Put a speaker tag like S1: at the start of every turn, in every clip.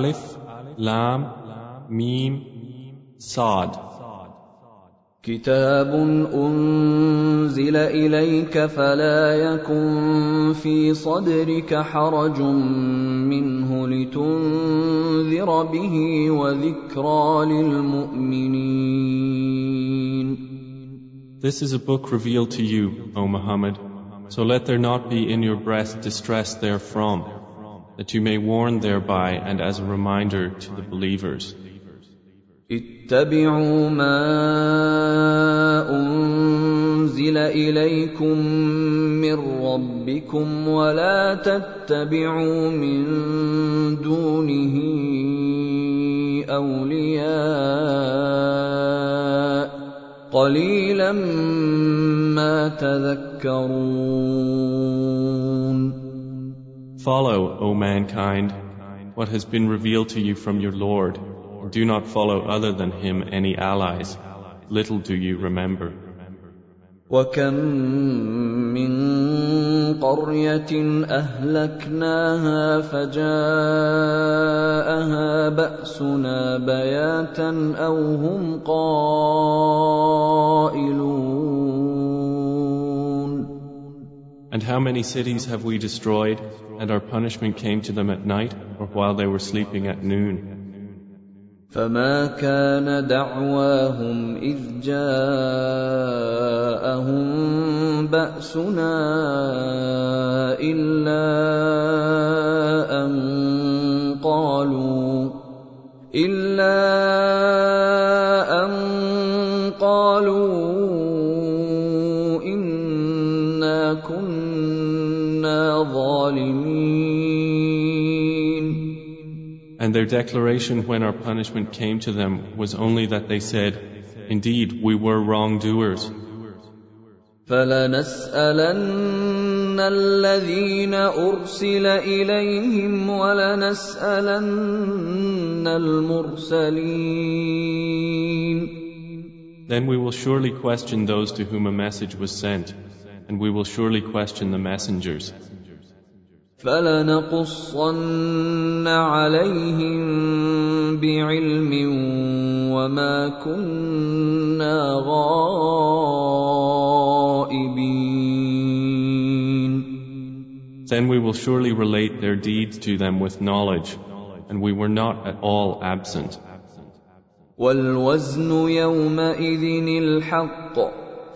S1: Alif, Lam, Mim, Sad.
S2: كتاب أنزل إليك فلا يكن في صدرك حرج منه لتنذر به وذكرى للمؤمنين
S1: This is a book revealed to you, O Muhammad, so let there not be in your breast distress therefrom, that you may warn thereby and as a reminder to the believers.
S2: اتبعوا ما أنزل إليكم من ربكم ولا تتبعوا من دونه أولياء قليلا ما تذكرون
S1: Follow, O mankind, what has been revealed to you from your Lord, and do not follow other than him any allies. Little do you remember.
S2: وكم من قرية أهلكناها فجاءها بأسنا بياتا أو هم قائلون
S1: And how many cities have we destroyed, and our punishment came to them at night, or while they were sleeping at noon?
S2: فما كان دعواهم إذ جاءهم بأسنا إلا أن قالوا إلا أن قالوا إنا كنا ظالمين
S1: And their declaration when our punishment came to them was only that they said, Indeed, we were wrongdoers.
S2: فلنسألن الذين أرسل إليهم ولنسألن المرسلين
S1: Then we will surely question those to whom a message was sent, and we will surely question the messengers.
S2: فلنقصن عليهم بعلم وما كنا غائبين
S1: Then we will surely relate their deeds to them with knowledge, and we were not at all absent.
S2: والوزن يومئذ الحق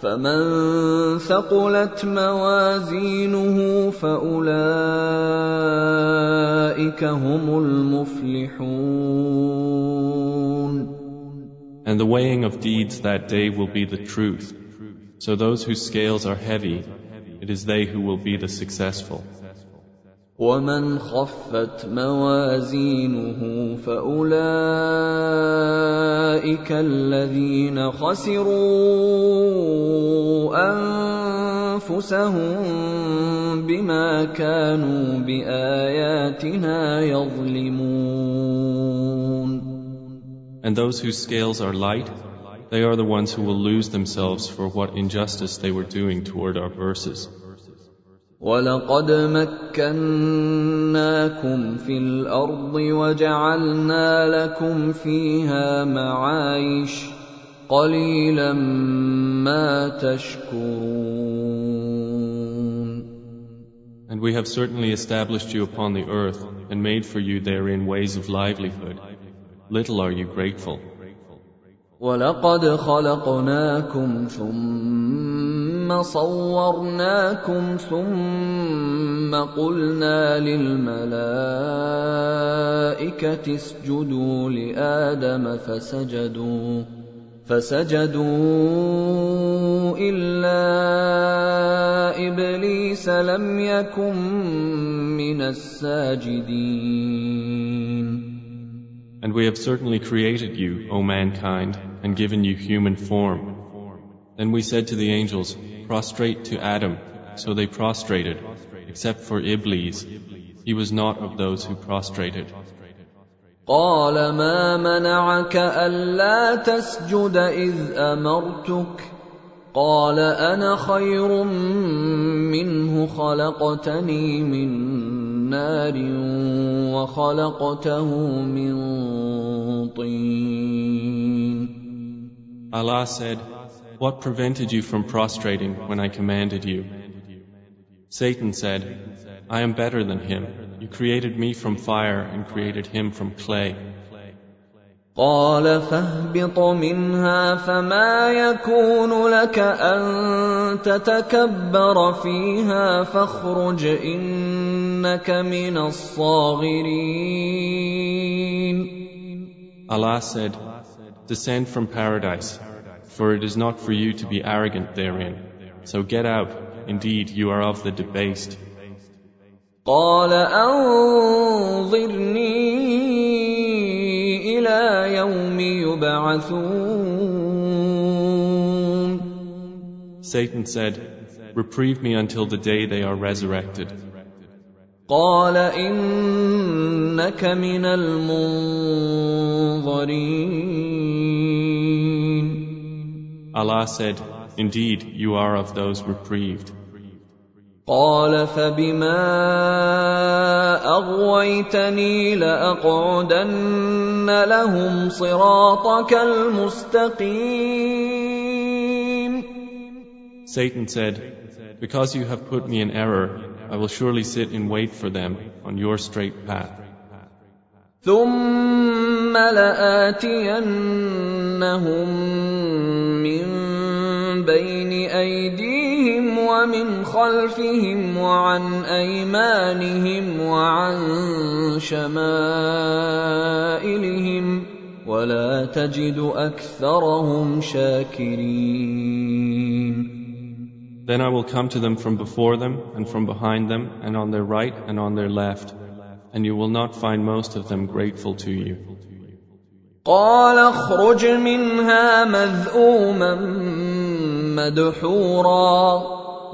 S2: فمن ثقلت موازينه فاولئك هم المفلحون
S1: And the weighing of deeds that day will be the truth. So those whose scales are heavy, it is they who will be the successful.
S2: ومن خفت موازينه فاولئك الذين خسروا انفسهم بما كانوا باياتنا يظلمون
S1: And those whose scales are light, they are the ones who will lose themselves for what injustice they were doing toward our verses.
S2: ولقد مكناكم في الأرض وجعلنا لكم فيها معايش قليلا ما تشكرون
S1: And we have certainly established you upon the earth and made for you therein ways of livelihood. Little are you grateful.
S2: ولقد خلقناكم ثم صورناكم ثم قلنا للملائكة اسجدوا لآدم فسجدوا فسجدوا الا ابليس لم يكن من الساجدين
S1: And we have certainly created you, O mankind, and given you human form. Then we said to the angels, Prostrate to Adam. So they prostrated, except for Iblis. He was not of those who prostrated.
S2: قال ما منعك الا تسجد اذ امرتك قال انا خير منه خلقتني من نار وخلقته من طين
S1: Allah said, What prevented you from prostrating when I commanded you? Satan said, I am better than him. You created me from fire and created him from clay.
S2: قال فاهبط منها فما يكون لك ان تتكبر فيها فاخرج انك من الصاغرين
S1: Allah said, Descend from paradise, for it is not for you to be arrogant therein. So get out, indeed you are of the debased.
S2: قال انظرني الى يوم يبعثون
S1: Satan said, Reprieve me until the day they are resurrected.
S2: قال انك من المنظرين
S1: Allah said, Indeed, you are of those reprieved.
S2: قال فبما اغويتني لاقعدن لهم صراطك المستقيم
S1: Satan said, Because you have put me in error, I will surely sit in wait for them on your straight path.
S2: ثم لاتينهم من بين ايديهم ومن خلفهم وعن ايمانهم وعن شمائلهم ولا تجد اكثرهم شاكرين
S1: Then I will come to them from before them, and from behind them, and on their right and on their left, and you will not find most of them grateful to you.
S2: قال اخرج منها مذءوما مدحورا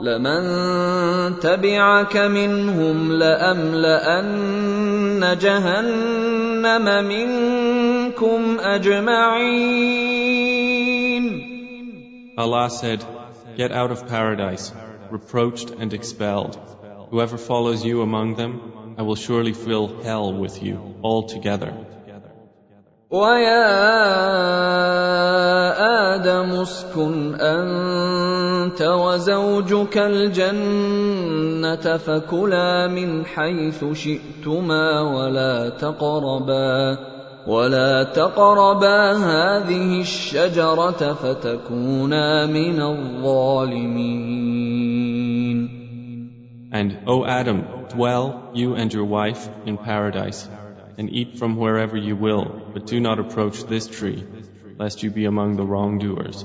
S2: لمن تبعك منهم لاملان جهنم منكم اجمعين
S1: Allah said, Get out of paradise, reproached and expelled. Whoever follows you among them, I will surely fill hell with you altogether.
S2: ويا آدم اسكن أنت وزوجك الجنة فكلا من حيث شئتما ولا تقربا ولا تقربا هذه الشجرة فتكونا من الظالمين
S1: and, O Adam, dwell, you and your wife, in paradise, and eat from wherever you will, but do not approach this tree, lest you be among the wrongdoers.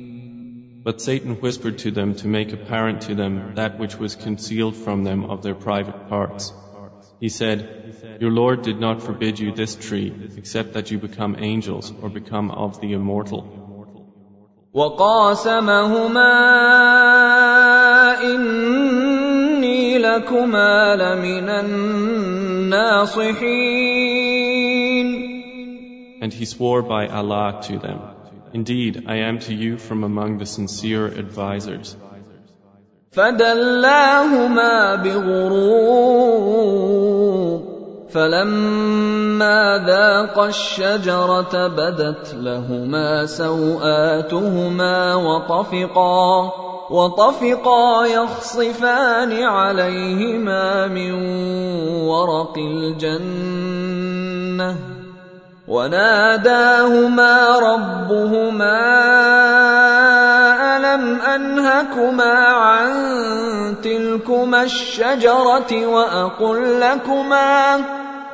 S1: But Satan whispered to them to make apparent to them that which was concealed from them of their private parts. He said, Your Lord did not forbid you this tree except that you become angels or become of the immortal.
S2: وقاسمهما إني لكما لمن الناصحين
S1: And he swore by Allah to them, Indeed, I am to you from among the sincere advisers.
S2: فدلاهما بغرور فلما ذاقا الشجره بدت لهما سواتهما وطفقا وطفقا يخصفان عليهما من ورق الجنه وناداهما ربهما ألم أنهكما عن تلكما الشجرة وأقل لكما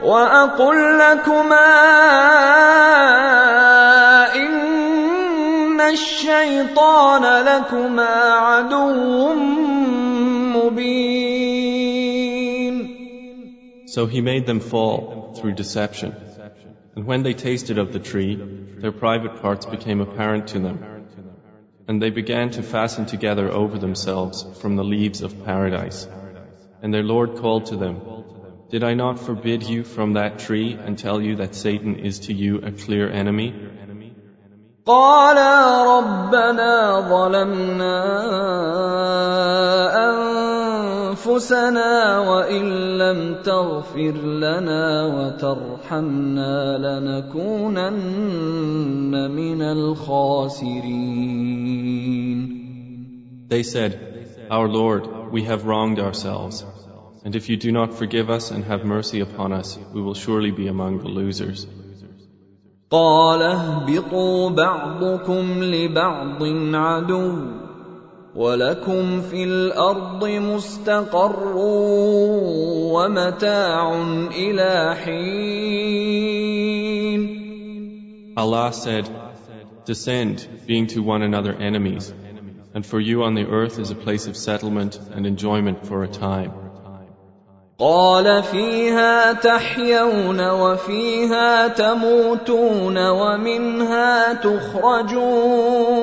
S2: وأقل لكما إن الشيطان لكما عدو مبين
S1: So he made them fall through deception. And when they tasted of the tree, their private parts became apparent to them. And they began to fasten together over themselves from the leaves of paradise. And their Lord called to them, Did I not forbid you from that tree and tell you that Satan is to you a clear enemy?
S2: قالا ربنا ظلمنا انفسنا وان لم تغفر لنا وترحمنا لنكونن من الخاسرين
S1: They said, Our Lord, we have wronged ourselves. And if you do not forgive us and have mercy upon us, we will surely be among the losers.
S2: قال اهبطوا بعضكم لبعض عدو ولكم في الأرض مستقر ومتاع إلى حين
S1: Allah said, Descend, being to one another enemies, and for you on the earth is a place of settlement and enjoyment for a time.
S2: قال فيها تحيون وفيها تموتون ومنها تخرجون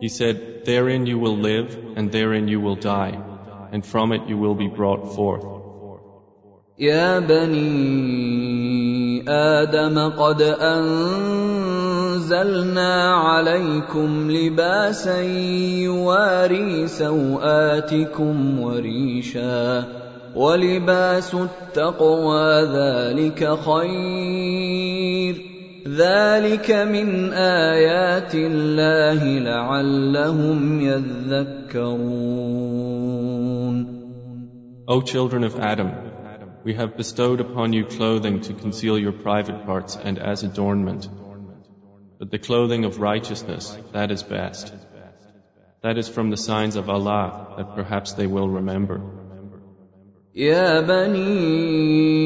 S1: He said, Therein you will live, and therein you will die, and from it you will be brought forth.
S2: يا بني ادم قد انزلنا عليكم لباسا يواري سواتكم وريشا ولباس التقوى ذلك خير ذلك من ايات الله لعلهم يذكرون
S1: O children of Adam, we have bestowed upon you clothing to conceal your private parts and as adornment. But the clothing of righteousness, that is best. That is from the signs of Allah that perhaps they will remember.
S2: يا بني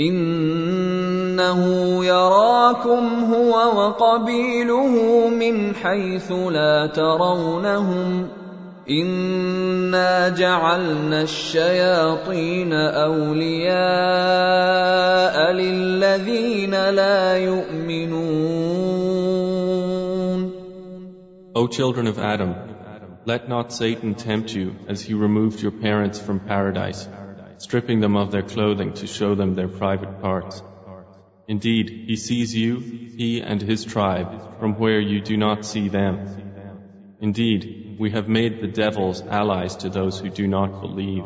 S2: إنه يراكم هو وقبيله من حيث لا ترونهم إنا جعلنا الشياطين أولياء للذين لا يؤمنون
S1: O children of Adam, let not Satan tempt you as he removed your parents from paradise, stripping them of their clothing to show them their private parts. Indeed, he sees you, he and his tribe, from where you do not see them. Indeed, we have made the devils allies to those who do not believe.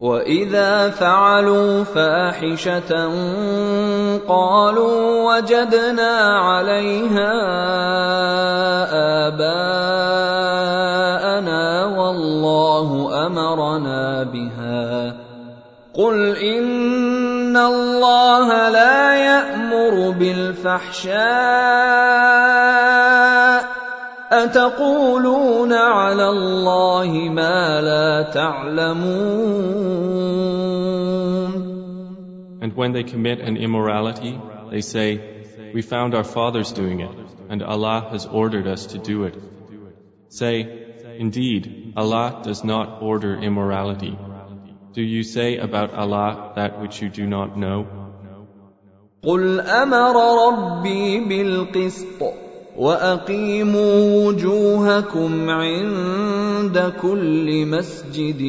S2: واذا فعلوا فاحشه قالوا وجدنا عليها اباءنا والله امرنا بها قل ان الله لا يامر بالفحشاء اتقولون على الله ما لا تعلمون
S1: And when they commit an immorality, they say, We found our fathers doing it, and Allah has ordered us to do it. Say, Indeed, Allah does not order immorality. Do you say about Allah that which you do not know?
S2: قل أمر ربي بالقسط واقيموا وجوهكم عند كل مسجد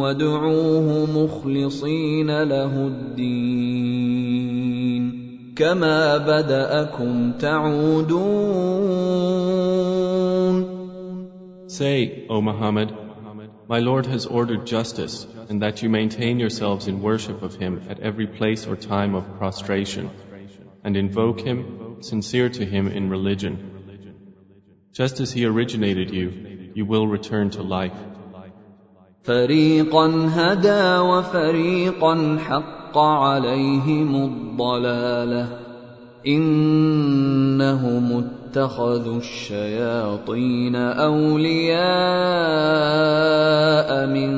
S2: وادعوه مخلصين له الدين كما بداكم تعودون
S1: Say, O Muhammad, My Lord has ordered justice, and that you maintain yourselves in worship of Him at every place or time of prostration, and invoke Him, sincere to Him in religion. Just as He originated you, you will return to life.
S2: فريقا هدى وفريقا حق عليهم الضلاله انهم اتخذوا الشياطين اولياء من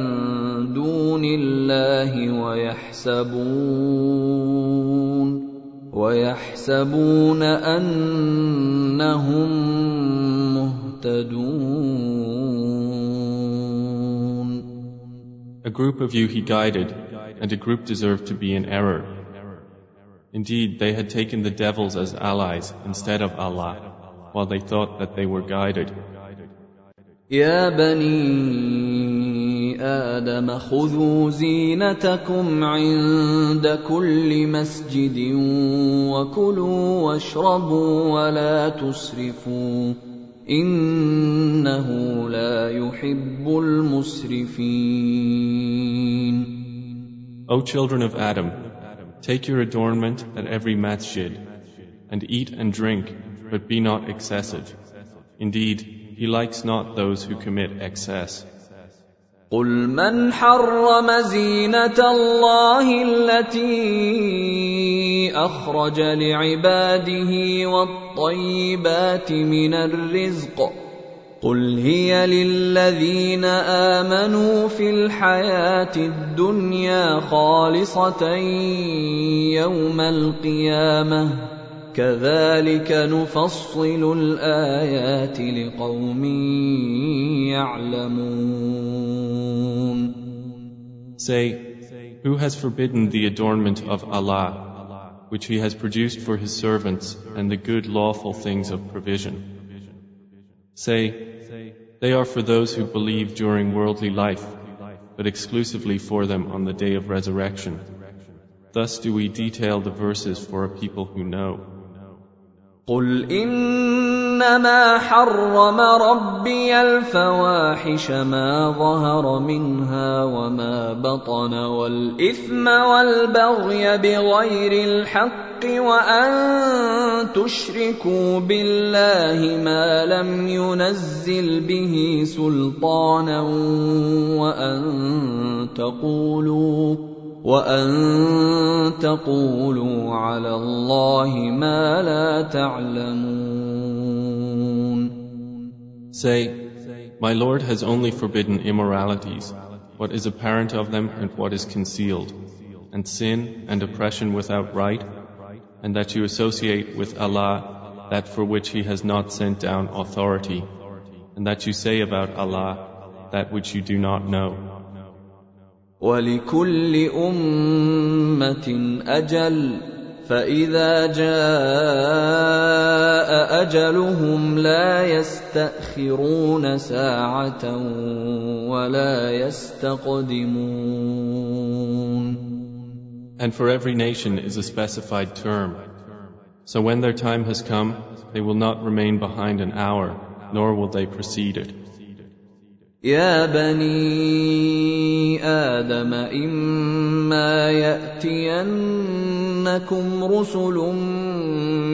S2: دون الله ويحسبون ويحسبون انهم مهتدون
S1: A group of you he guided, and a group deserved to be in error. Indeed, they had taken the devils as allies instead of Allah, while they thought that they were guided.
S2: يا بني آدم خذوا زينتكم عند كل مسجد وكلوا واشربوا ولا تسرفوا إنه لا يحب المسرفين
S1: O children of Adam, take your adornment at every masjid, and eat and drink, but be not excessive. Indeed, he likes not those who commit excess.
S2: قل من حرم زينة الله التي أخرج لعباده والطيبات من الرزق قل هي للذين آمنوا في الحياة الدنيا خالصة يوم القيامة كذلك نفصل الآيات لقوم يعلمون
S1: Say, who has forbidden the adornment of Allah, which He has produced for His servants and the good lawful things of provision? Say, they are for those who believe during worldly life, but exclusively for them on the day of resurrection. Thus do we detail the verses for a people who know.
S2: قل انما حرم ربي الفواحش ما ظهر منها وما بطن والاثم والبغي بغير الحق وان تشركوا بالله ما لم ينزل به سلطانا وان تقولوا وان تقولوا على الله ما لا تعلمون
S1: Say, My Lord has only forbidden immoralities, what is apparent of them and what is concealed, and sin and oppression without right, and that you associate with Allah that for which He has not sent down authority, and that you say about Allah that which you do not know.
S2: ولكل امه أجل فاذا جاء اجلهم لا يستاخرون ساعه ولا يستقدمون
S1: And for every nation is a specified term. So when their time has come, they will not remain behind an hour, nor will they precede it.
S2: يا بني آدم إما يأتينكم رسل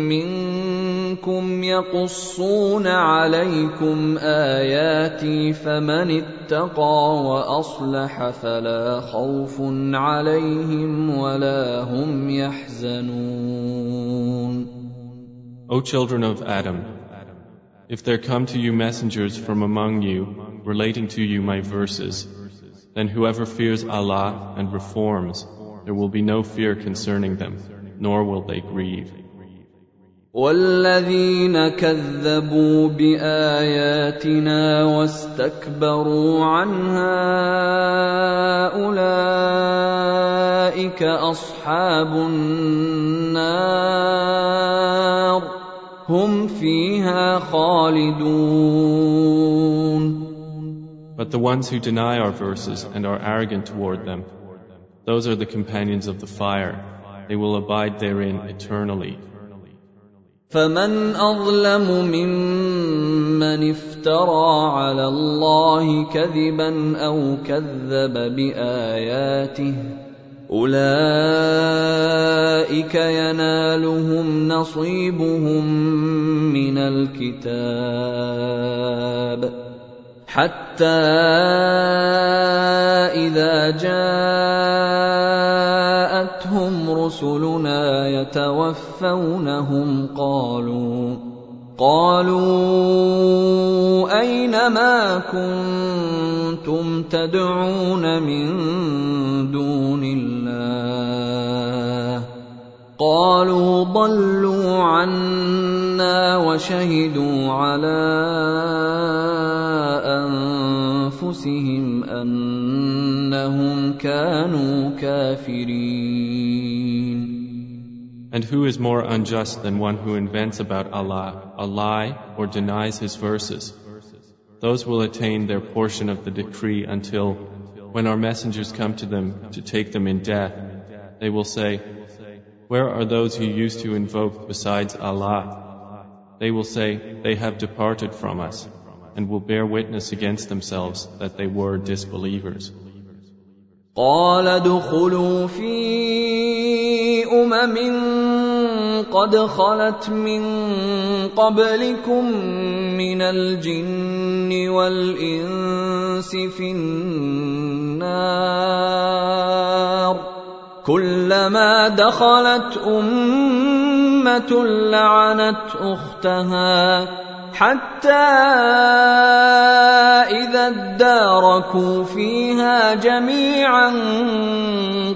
S2: منكم يقصون عليكم آياتي فمن اتقى وأصلح فلا خوف عليهم ولا هم يحزنون.
S1: O children of Adam, if there come to you messengers from among you relating to you my verses, then whoever fears Allah and reforms, there will be no fear concerning them, nor will they grieve.
S2: والذين كذبوا باياتنا واستكبروا عنها اولئك اصحاب النار هم فيها خالدون
S1: But the ones who deny our verses and are arrogant toward them, those are the companions of the fire. They will abide therein eternally.
S2: فمن اظلم ممن افترى على الله كذبا او كذب باياته اولئك ينالهم نصيبهم من الكتاب حتى إذا جاءتهم رسلنا يتوفونهم قالوا قالوا أين ما كنتم تدعون من دون الله؟ قالوا ضلوا عنا وشهدوا على انفسهم انهم كانوا كافرين
S1: And who is more unjust than one who invents about Allah a lie or denies His verses? Those will attain their portion of the decree until, when our messengers come to them to take them in death, they will say, Where are those who used to invoke besides Allah? They will say, They have departed from us, and will bear witness against themselves that they were disbelievers.
S2: قال ادخلوا في امم قد خلت من قبلكم من الجن والانس في النار كلما دخلت امه لعنت اختها حتى إذا اداركوا فيها جميعا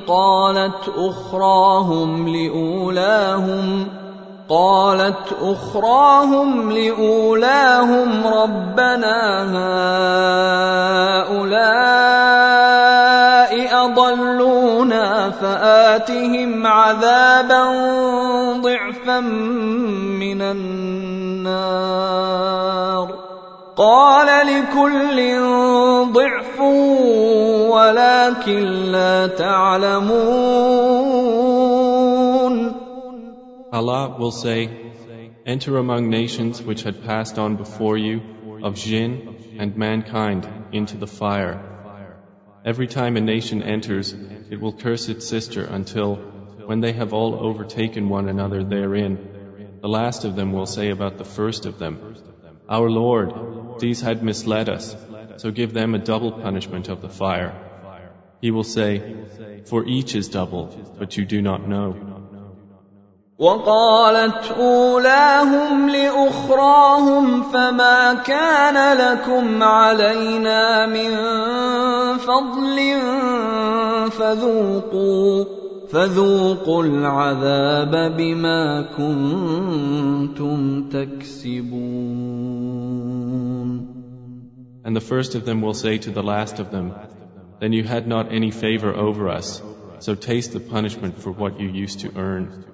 S2: قالت أخراهم لأولاهم قالت أخراهم لأولاهم ربنا هؤلاء أضلونا فآتهم عذابا ضعفا من النار. قال لكل ضعف ولكن لا تعلمون.
S1: Allah will say, Enter among nations which had passed on before you, of jinn and mankind, into the fire. Every time a nation enters, it will curse its sister until, when they have all overtaken one another therein, the last of them will say about the first of them, Our Lord, these had misled us, so give them a double punishment of the fire. He will say, For each is double, but you do not know.
S2: وقالت اولاهم لاخراهم فما كان لكم علينا من فضل فذوقوا فذوقوا العذاب بما كنتم تكسبون
S1: And the first of them will say to the last of them, Then you had not any favor over us, so taste the punishment for what you used to earn.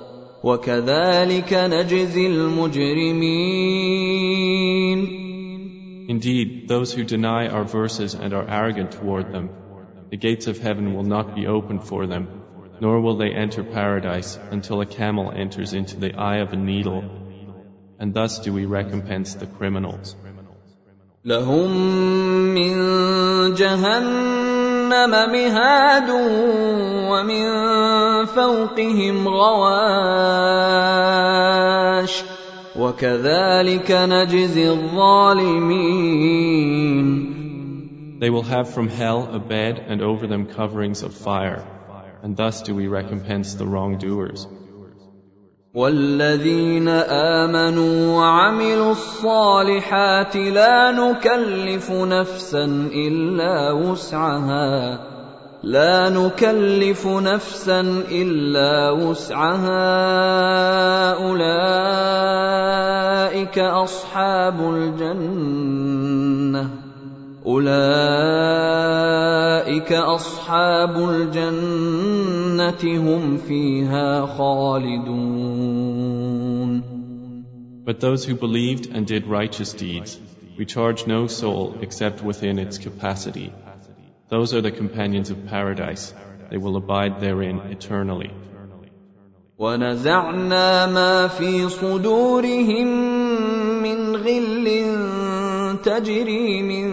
S2: وكذلك نجزي المجرمين
S1: Indeed, those who deny our verses and are arrogant toward them, the gates of heaven will not be opened for them, nor will they enter paradise until a camel enters into the eye of a needle, and thus do we recompense the criminals.
S2: لهم من جهنم مهاد ومن فوقهم غواش وكذلك نجزي الظالمين
S1: They will have from hell a bed and over them coverings of fire, and thus do we recompense the wrongdoers.
S2: والذين آمنوا وعملوا الصالحات لا نكلف نفسا إلا وسعها. لا نكلف نفسا إلا وسعها. أولئك أصحاب الجنة. اولئك اصحاب الجنه هم فيها خالدون
S1: But those who believed and did righteous deeds, we charge no soul except within its capacity. Those are the companions of paradise. They will abide therein eternally.
S2: ونزعنا ما في صدورهم من غل تجري من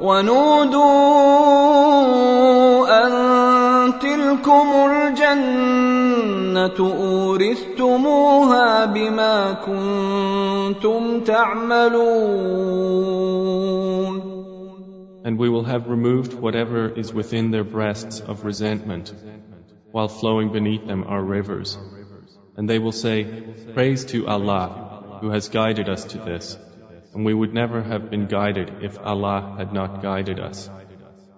S2: ونودوا ان تلكم الجنه اورثتموها بما كنتم تعملون
S1: And we will have removed whatever is within their breasts of resentment, while flowing beneath them are rivers. And they will say, Praise to Allah, who has guided us to this. And we would never have been guided if Allah had not guided us.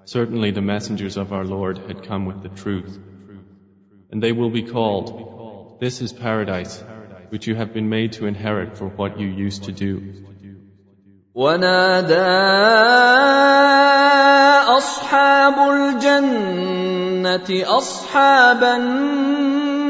S1: Certainly the messengers of our Lord had come with the truth. And they will be called, This is paradise, which you have been made to inherit for what you used to do.
S2: ونادى اصحاب الجنه اصحاب النار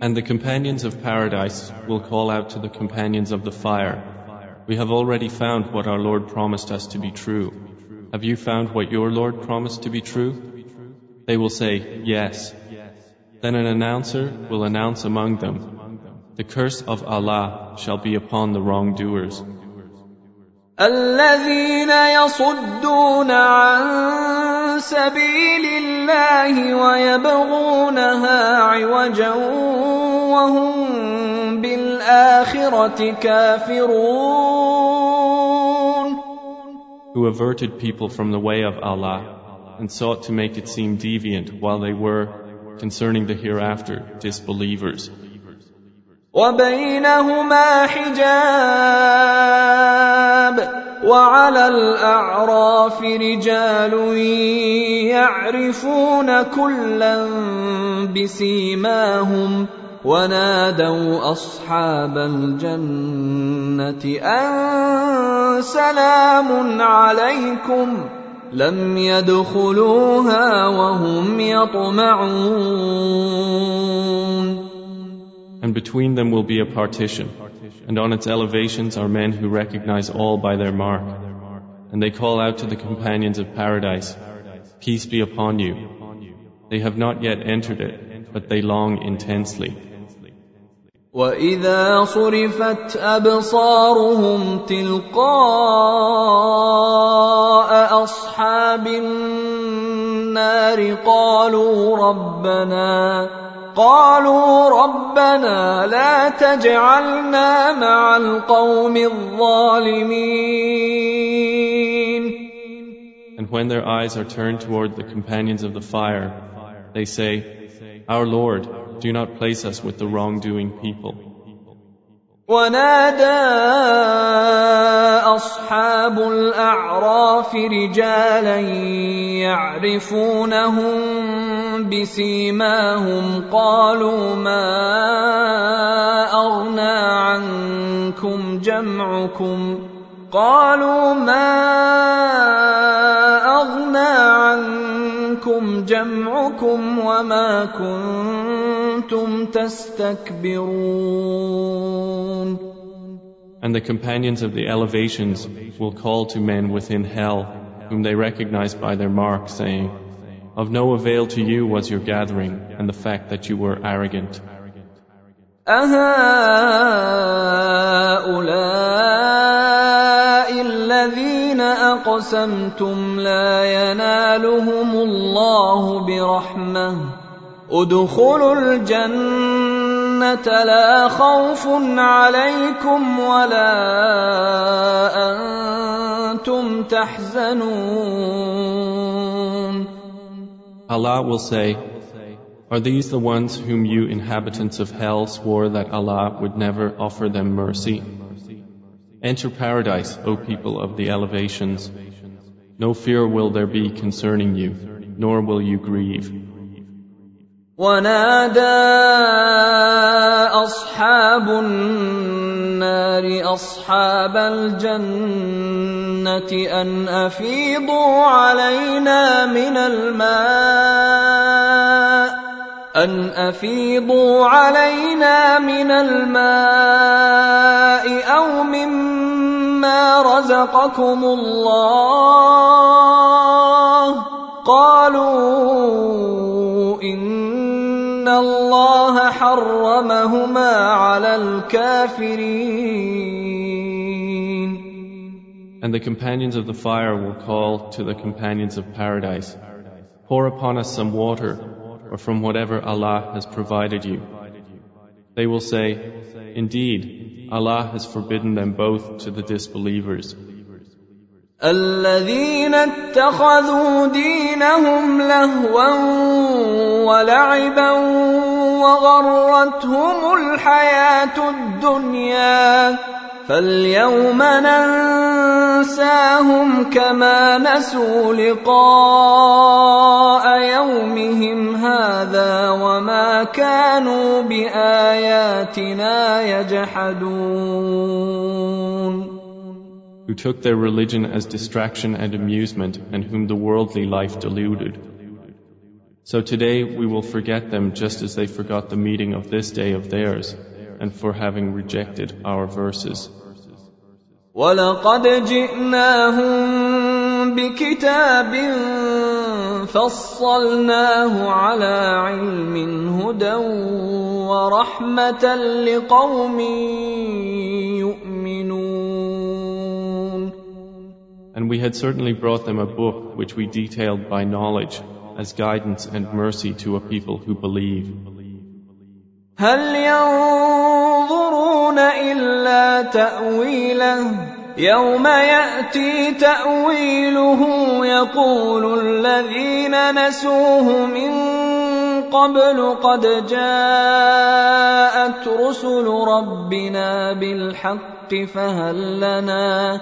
S1: And the companions of paradise will call out to the companions of the fire, We have already found what our Lord promised us to be true. Have you found what your Lord promised to be true? They will say, Yes. Then an announcer will announce among them, The curse of Allah shall be upon the wrongdoers.
S2: الذين يصدون عن سبيل الله ويبغونها عوجا وهم بالآخرة كافرون
S1: Who averted people from the way of Allah and sought to make it seem deviant while they were, concerning the hereafter, disbelievers.
S2: وبينهما حجاب وعلى الأعراف رجال يعرفون كلا بسيماهم ونادوا أصحاب الجنة أن سلام عليكم لم يدخلوها وهم يطمعون.
S1: And between them will be a partition, and on its elevations are men who recognize all by their mark. And they call out to the companions of paradise, Peace be upon you. They have not yet entered it, but they long intensely.
S2: واذا صرفت ابصارهم تلقاء اصحاب النار قالوا ربنا قالوا ربنا لا تجعلنا مع القوم الظالمين
S1: And when their eyes are turned toward the companions of the fire, they say, Our Lord, do not place us with the wrongdoing people.
S2: ونادى اصحاب الاعراف رجالا يعرفونهم بسيماهم قالوا ما اغنى عنكم جمعكم قالوا ما اغنى عنكم جمعكم وما كنتم تستكبرون
S1: And the companions of the elevations will call to men within hell, whom they recognize by their mark, saying, Of no avail to you was your gathering and the fact that you were arrogant.
S2: أهؤلاء الذين أقسمتم لا ينالهم الله برحمة ادخلوا الجنة لا خوف عليكم ولا أنتم تحزنون
S1: Allah will say, Are these the ones whom you inhabitants of hell swore that Allah would never offer them mercy? Enter paradise, O people of the elevations. No fear will there be concerning you, nor will you grieve.
S2: ونادى أصحاب النار أصحاب الجنة أن أفيضوا علينا من الماء أن أفيضوا علينا من الماء أو مما رزقكم الله قالوا إن الله حرمهما على الكافرين
S1: And the companions of the fire will call to the companions of paradise, Pour upon us some water or from whatever Allah has provided you. They will say, Indeed, Allah has forbidden them both to the disbelievers.
S2: الذين اتخذوا دينهم لهوا ولعبا وغرتهم الحياة الدنيا فاليوم ننساهم كما نسوا لقاء يومهم هذا وما كانوا بآياتنا يجحدون.
S1: Who took their religion as distraction and amusement and whom the worldly life deluded. So today we will forget them just as they forgot the meeting of this day of theirs and for having rejected our verses.
S2: ولقد جئناهم بكتاب فصلناه على علم هدى ورحمة لقوم يؤمنون
S1: And we had certainly brought them a book which we detailed by knowledge as guidance and mercy to a people who believe.
S2: هل ينظرون إلا تأويله يوم يأتي تأويله يقول الذين نسوه من قبل قد جاءت رسل ربنا بالحق فهل لنا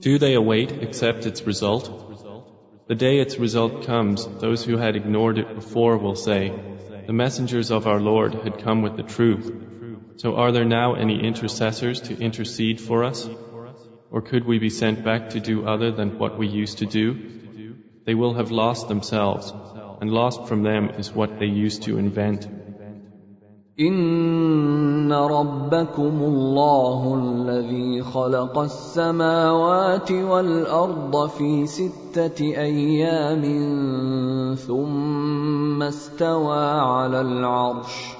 S1: Do they await except its result? The day its result comes, those who had ignored it before will say, The messengers of our Lord had come with the truth. So are there now any intercessors to intercede for us? Or could we be sent back to do other than what we used to do? They will have lost themselves, and lost from them is what they used to invent.
S2: ان ربكم الله الذي خلق السماوات والارض في سته أيام ثم استوى على العرش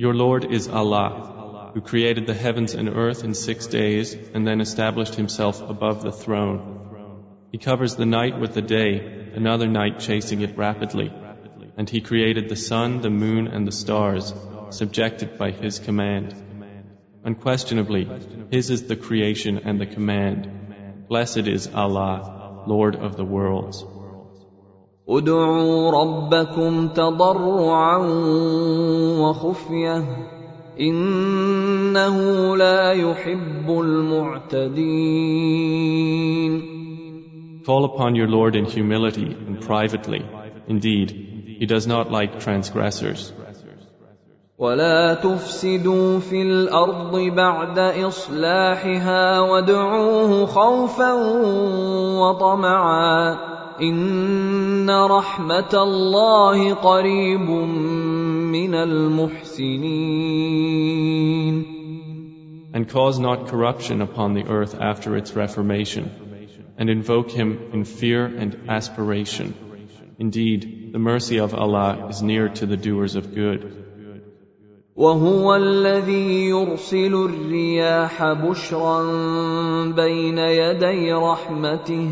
S1: your Lord is Allah, who created the heavens and earth in six days and then established himself above the throne. He covers the night with the day, another night chasing it rapidly. And he created the sun, the moon, and the stars, subjected by his command. Unquestionably, his is the creation and the command. Blessed is Allah, Lord of the worlds.
S2: ادعوا ربكم تضرعا وخفية إنه لا يحب المعتدين
S1: Call upon your Lord in humility and privately. Indeed, He does not like transgressors.
S2: ولا تفسدوا في الأرض بعد اصلاحها وادعوه خوفا وطمعا ان رحمه الله قريب من المحسنين
S1: And cause not corruption upon the earth after its reformation, and invoke Him in fear and aspiration. Indeed, the mercy of Allah is near to the doers of good.
S2: وهو الذي يرسل الرياح بشرا بين يدي رحمته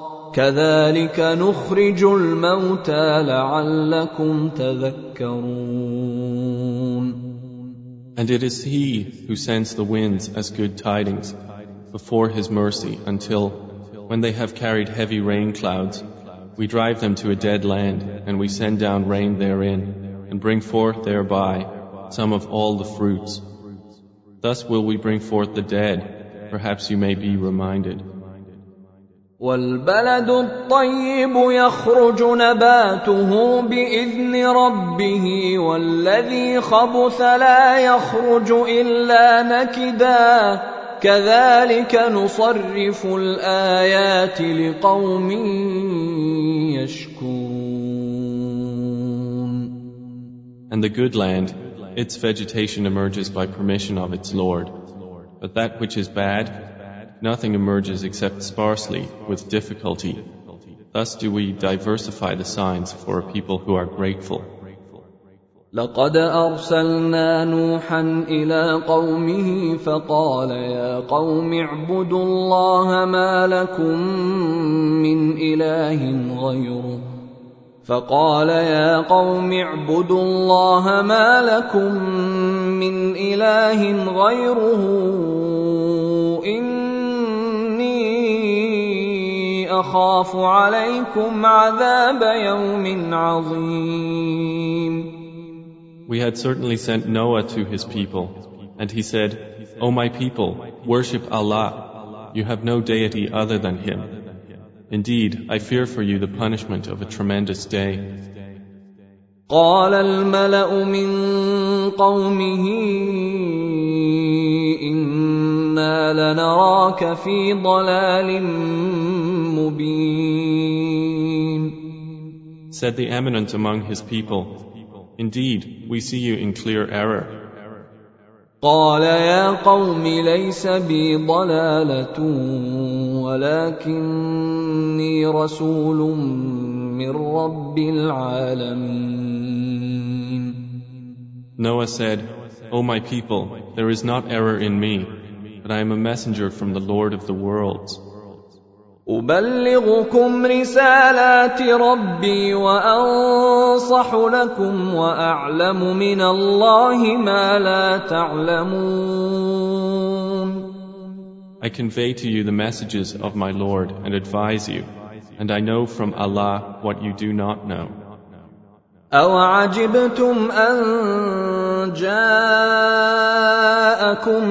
S2: كذلك نخرج الموتى لعلكم تذكرون
S1: And it is He who sends the winds as good tidings before His mercy until, when they have carried heavy rain clouds, we drive them to a dead land and we send down rain therein and bring forth thereby some of all the fruits. Thus will we bring forth the dead, perhaps you may be reminded.
S2: والبلد الطيب يخرج نباته بإذن ربه والذي خبث لا يخرج إلا نكدا كذلك نصرف الآيات لقوم يشكرون
S1: And the good land, its vegetation emerges by permission of its Lord. But that which is bad, nothing emerges except sparsely, with difficulty. Thus do we diversify the signs for a people who are grateful.
S2: لقد ارسلنا نوحا الى قومه فقال يا قوم اعبدوا الله ما لكم من اله غيره فقال يا قوم اعبدوا الله ما لكم من اله غيره اني اخاف عليكم عذاب يوم عظيم
S1: We had certainly sent Noah to his people, and he said, O my people, worship Allah. You have no deity other than Him. Indeed, I fear for you the punishment of a tremendous day.
S2: قال الملأ من قومه أنا لنراك في ضلال مبين
S1: Said the eminent among his people, Indeed, we see you in clear error.
S2: قال يا قوم ليس بي ضلاله ولكني رسول من رب العالمين
S1: Noah said, O my people, there is not error in me, but I am a messenger from the Lord of the worlds.
S2: أبلغكم رسالات ربي وأنصح لكم وأعلم من الله ما لا تعلمون
S1: I convey to you the messages of my Lord and advise you, And I know from Allah what you do not know.
S2: أوعجبتم أن جاءكم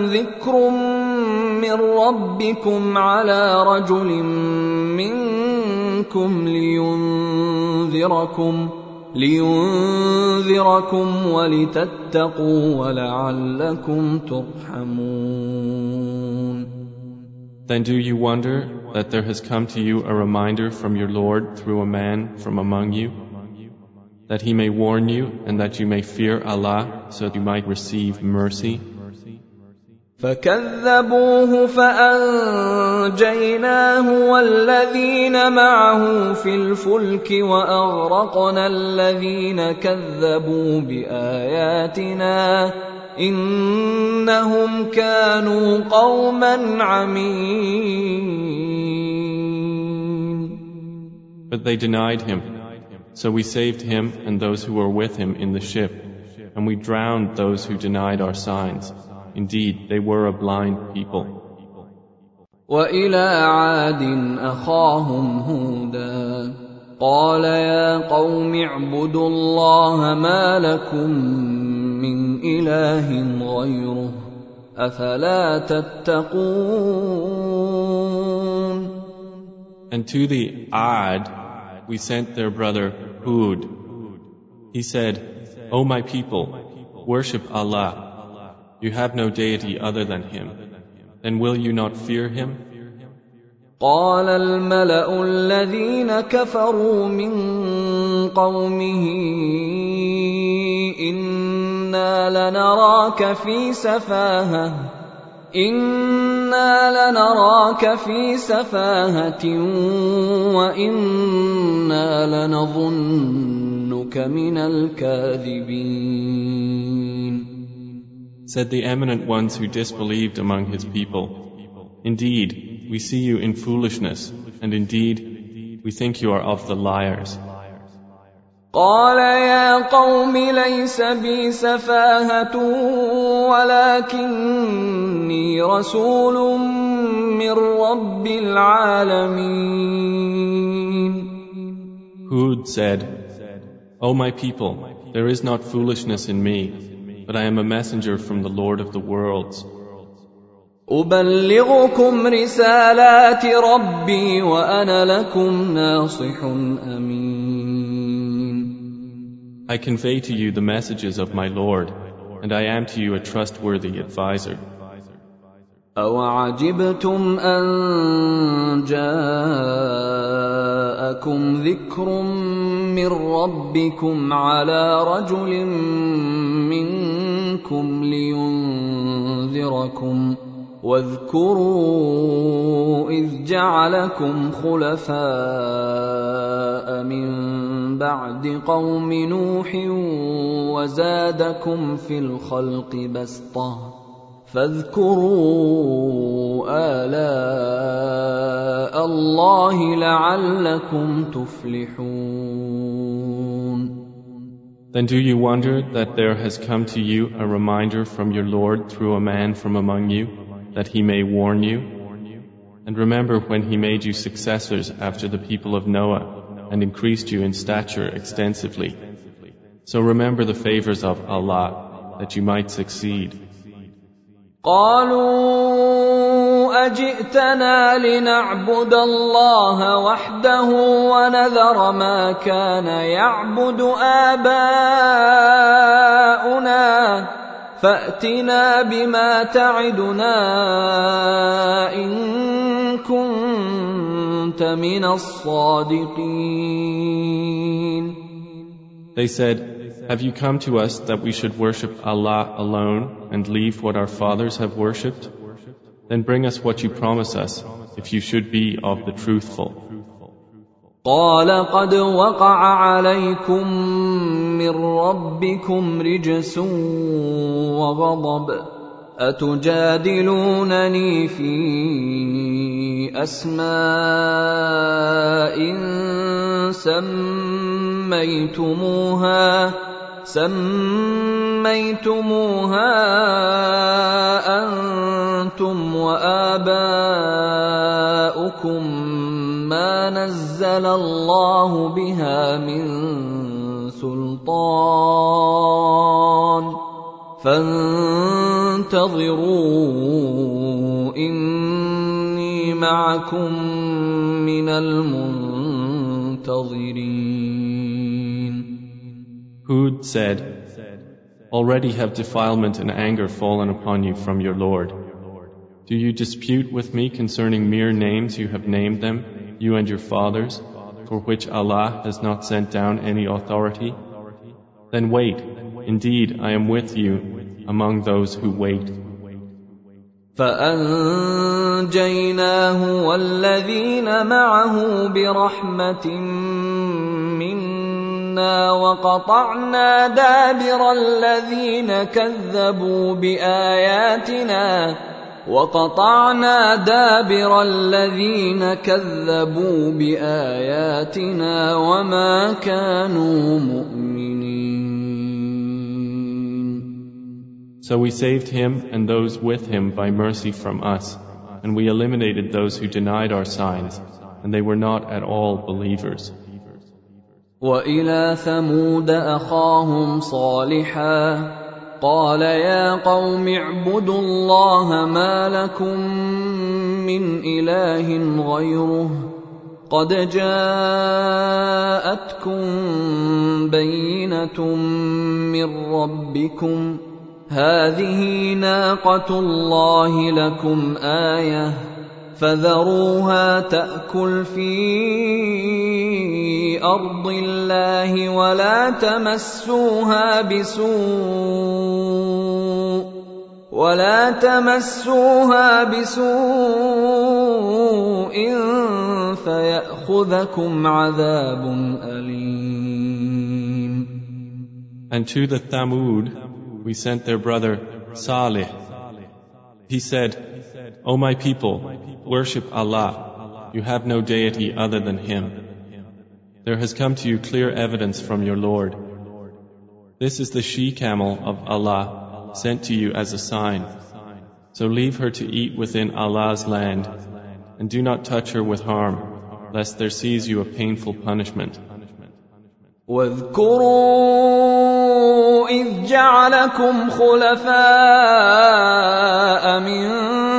S2: ذكر من ربكم على رجل منكم لينذركم لينذركم ولتتقوا ولعلكم ترحمون
S1: Then do you wonder that there has come to you a reminder from your Lord through a man from among you, that he may warn you and that you may fear Allah so that you might receive mercy?
S2: فكذبوه فانجيناه والذين معه في الفلك واغرقنا الذين كذبوا باياتنا انهم كانوا قوما عمين
S1: But they denied him. So we saved him and those who were with him in the ship, and we drowned those who denied our signs. Indeed, they were a blind people.
S2: والى عاد اخاهم هودا قال يا قوم اعبدوا الله ما لكم من اله غيره افلا تتقون
S1: And to the Ad, we sent their brother Hud. He said, O my people, worship Allah. You have no deity other than Him. Then will you not fear Him?
S2: قال الملا الذين كفروا من قومه انا لنراك في سفاهه انا لنراك في سفاهه وانا لنظنك من الكاذبين
S1: Said the eminent ones who disbelieved among His people, Indeed, we see you in foolishness, and indeed, we think you are of the liars.
S2: قال يا قوم ليس بي سفاهة ولكني رسول من رب العالمين
S1: Hud said, O my people, there is not foolishness in me, but I am a messenger from the Lord of the worlds.
S2: أبلغكم رسالات ربي وأنا لكم ناصح أمين
S1: I convey to you the messages of my Lord, and I am to you a trustworthy advisor.
S2: أوعجبتم أن جاءكم ذكر من ربكم على رجل منكم لينذركم واذكروا إذ جعلكم خلفاء من بعد قوم نوح وزادكم في الخلق بسطة فاذكروا آلاء الله لعلكم تفلحون
S1: Then do you wonder that there has come to you a reminder from your Lord through a man from among you, that he may warn you? And remember when he made you successors after the people of Noah and increased you in stature extensively. So remember the favors of Allah, that you might succeed.
S2: قالوا أجئتنا لنعبد الله وحده ونذر ما كان يعبد آباؤنا فأتنا بما تعدنا إن كنت من الصادقين
S1: They said, Have you come to us that we should worship Allah alone and leave what our fathers have worshipped? Then bring us what you promise us, if you should be of the truthful.
S2: قال قد وقع عليكم من ربكم رجس وغضب أتجادلونني في أسماء سميتموها سميتموها أنتم وآباؤكم ما نزل الله بها من سلطان فانتظروا اني معكم من المنتظرين منتظرين
S1: Hud said, Already have defilement and anger fallen upon you from your Lord. Do you dispute with me concerning mere names you have named them, you and your fathers, for which Allah has not sent down any authority? Then wait, indeed I am with you among those who wait.
S2: فأنجيناه والذين معه برحمة منا وقطعنا دابر الذين كذبوا بآياتنا وقطعنا دابر الذين كذبوا باياتنا وما كانوا مؤمنين
S1: So we saved him and those with him by mercy from us, and we eliminated those who denied our signs, and they were not at all believers.
S2: وإلى ثمود أخاهم صالحا قال يا قوم اعبدوا الله ما لكم من إله غيره قد جاءتكم بينة من ربكم هذه ناقة الله لكم آية فذروها تأكل في أرض الله ولا تمسوها بسوء ولا تمسوها بسوء فيأخذكم عذاب أليم
S1: And to the Thamud we sent their brother Salih. He said, O my people, worship Allah. You have no deity other than Him. There has come to you clear evidence from your Lord. This is the she camel of Allah sent to you as a sign. So leave her to eat within Allah's land and do not touch her with harm, lest there seize you a painful punishment.
S2: واذكروا إذ جعلكم خلفاء من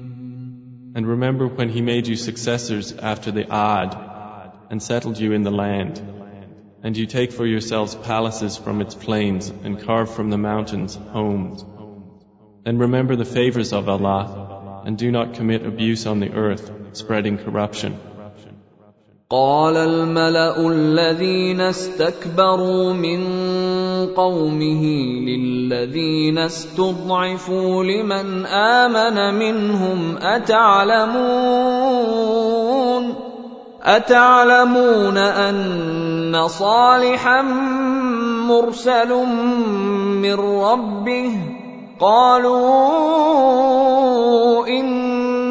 S1: And remember when he made you successors after the Ad and settled you in the land. And you take for yourselves palaces from its plains and carve from the mountains homes. Then remember the favors of Allah and do not commit abuse on the earth, spreading corruption.
S2: قال الملأ الذين استكبروا من قومه للذين استضعفوا لمن آمن منهم أتعلمون أتعلمون أن صالحا مرسل من ربه قالوا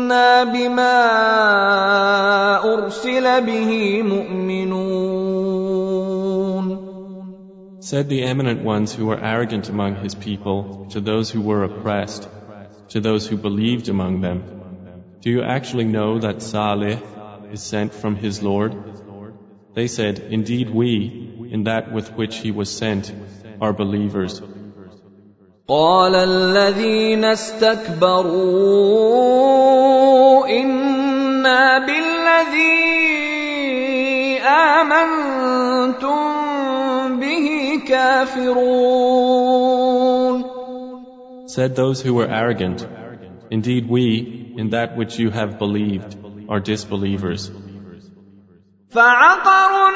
S2: انا بما ارسل به مؤمنون
S1: Said the eminent ones who were arrogant among his people to those who were oppressed, to those who believed among them, Do you actually know that Saleh is sent from his Lord? They said, Indeed we, in that with which he was sent, are believers.
S2: قال الذين استكبروا انا بالذي امنتم به كافرون
S1: Said those who were arrogant, Indeed we, in that which you have believed, are disbelievers.
S2: فعقروا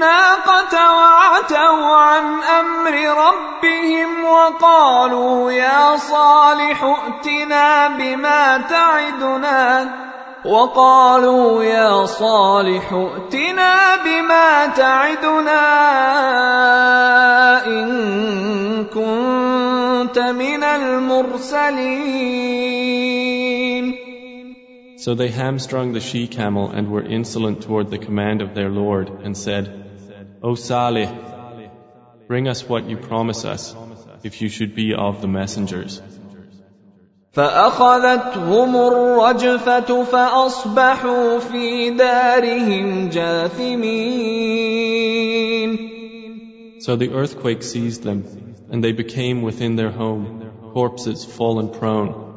S2: الناقة وعتوا عن أمر ربهم وقالوا يا صالح ائتنا بما تعدنا وقالوا يا صالح ائتنا بما تعدنا إن كنت من المرسلين.
S1: So they hamstrung the she camel and were insolent toward the command of their Lord and said, O Salih, bring us what you promise us, if you should be of the messengers.
S2: فأخذتهم الرجفة فأصبحوا في دارهم جاثمين
S1: So the earthquake seized them, and they became within their home, corpses fallen prone.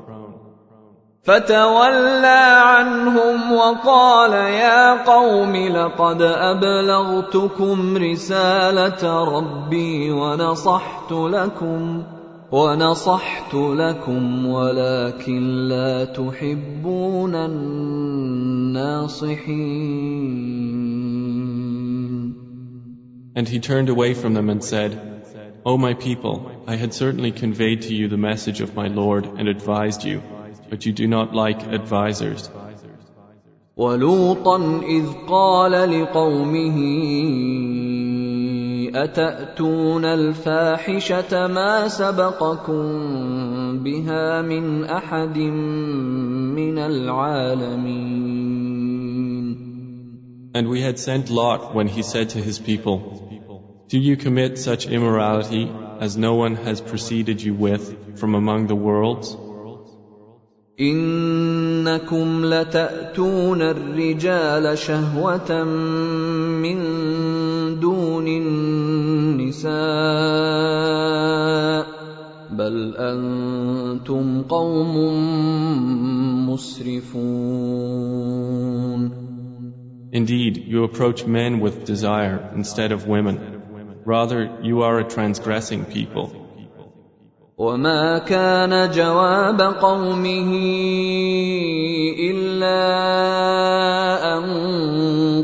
S2: فتولى عنهم وقال يا قوم لقد ابلغتكم رساله ربي ونصحت لكم ونصحت لكم ولكن لا تحبون الناصحين
S1: And he turned away from them and said, O my people, I had certainly conveyed to you the message of my Lord and advised you but you do not like advisers.
S2: ولوطا إذ قال لقومه أتأتون الفاحشة ما سبقكم بها من أحد من العالمين
S1: And we had sent Lot when he said to his people, Do you commit such immorality as no one has preceded you with from among the worlds?
S2: انكم لتاتون الرجال شهوه من دون النساء بل أنتم قوم مسرفون
S1: Indeed, you approach men with desire instead of women. Rather, you are a transgressing people.
S2: وما كان جواب قومه الا ان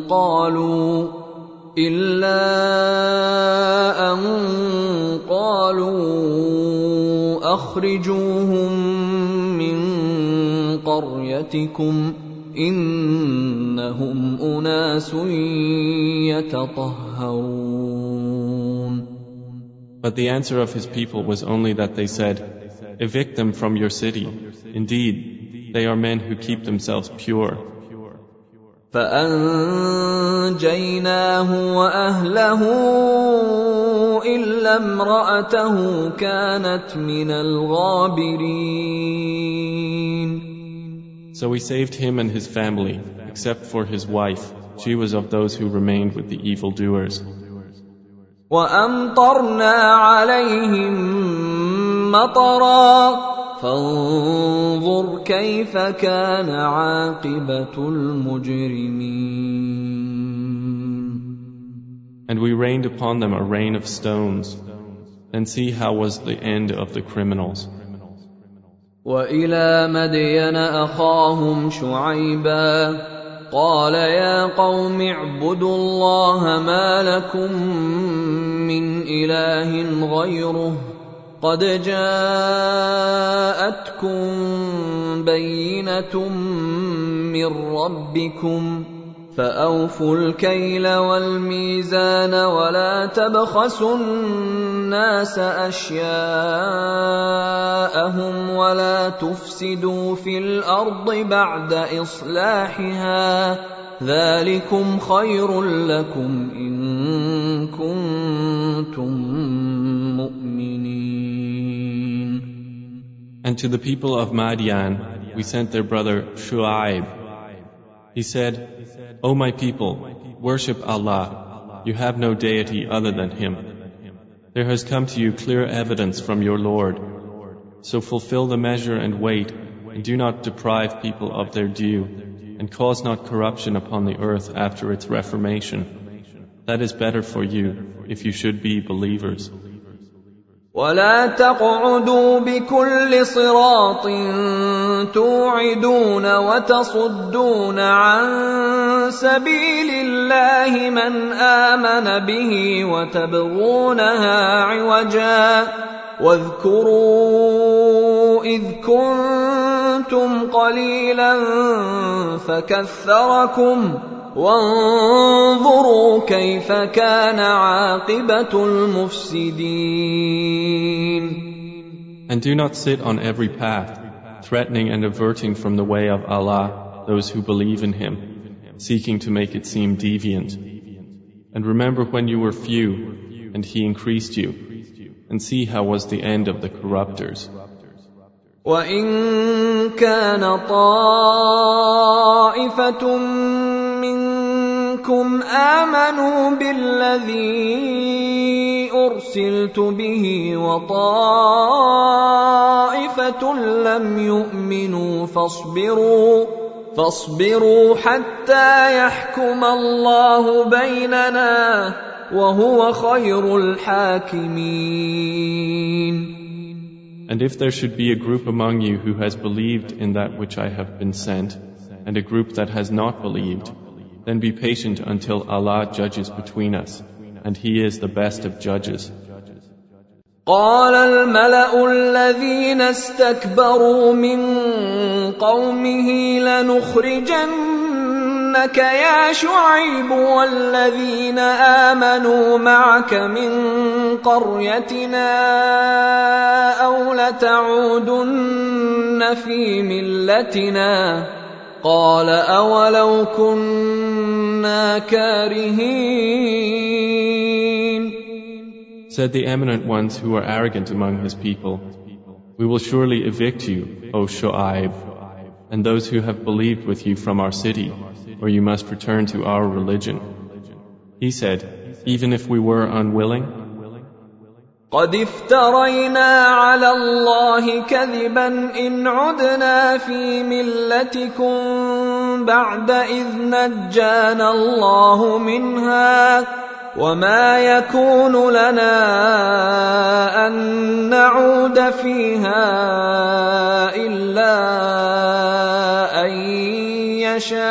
S2: قالوا الا ان قالوا اخرجوهم من قريتكم انهم اناس يتطهرون
S1: But the answer of his people was only that they said, Evict them from your city. Indeed, they are men who keep themselves pure.
S2: فأنجيناه وأهله إلا امرأته كانت من الغابرين
S1: So we saved him and his family, except for his wife. She was of those who remained with the evildoers.
S2: وأمطرنا عليهم مطرا فانظر كيف كان عاقبة المجرمين
S1: And we rained upon them a rain of stones. Then see how was the end of the criminals.
S2: وإلى مدين أخاهم شعيبا قال يا قوم اعبدوا الله ما لكم من إله غيره. قد جاءتكم بينة من ربكم فأوفوا الكيل والميزان ولا تبخسوا الناس أشياءهم ولا تفسدوا في الأرض بعد إصلاحها ذلكم خير لكم ان كنتم مؤمنين
S1: And to the people of Madian, we sent their brother Shu'aib. He said, O my people, worship Allah. You have no deity other than Him. There has come to you clear evidence from your Lord. So fulfill the measure and weight, and do not deprive people of their due, and cause not corruption upon the earth after its reformation. That is better for you, if you should be believers.
S2: ولا تقعدوا بكل صراط توعدون وتصدون عن سبيل الله من امن به وتبغونها عوجا واذكروا اذ كنتم قليلا فكثركم وانظروا كيف كان عاقبة المفسدين
S1: And do not sit on every path, threatening and averting from the way of Allah those who believe in Him, seeking to make it seem deviant. And remember when you were few, and He increased you, And see how was the end of the corrupters.
S2: وإن كان طائفة منكم آمنوا بالذي أرسلت به وطائفة لم يؤمنوا فاصبروا فاصبروا حتى يحكم الله بيننا وهو خير الحاكمين
S1: And if there should be a group among you who has believed in that which I have been sent, and a group that has not believed, then be patient until Allah judges between us, and He is the best of judges.
S2: قال الملا الذين استكبروا من قومه لنخرجنك يا شعيب والذين امنوا معك من قريتنا أو لتعودن في ملتنا قال اولو كنا كارهين
S1: Said the eminent ones who were arrogant among his people, We will surely evict you, O Shu'aib, and those who have believed with you from our city, or you must return to our religion. He said, Even if we were unwilling,
S2: قد افترينا على الله كذبا ان عدنا في ملتكم بعد اذ نجانا الله منها وما يكون لنا ان نعود فيها الا ان يشاء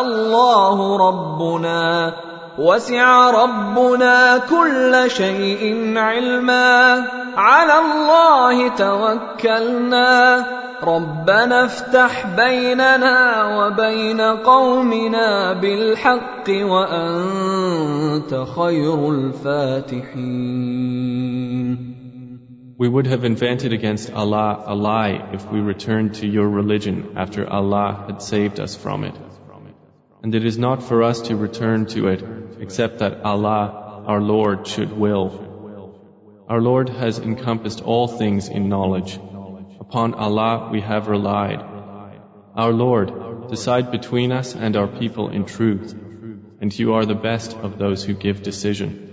S2: الله ربنا وسع ربنا كل شيء علما على الله توكلنا ربنا افتح بيننا وبين قومنا بالحق وانت خير الفاتحين
S1: We would have invented against Allah a lie if we returned to your religion after Allah had saved us from it. And it is not for us to return to it except that Allah, our Lord, should will. Our Lord has encompassed all things in knowledge. Upon Allah we have relied. Our Lord, decide between us and our people in truth, and you are the best of those who give decision.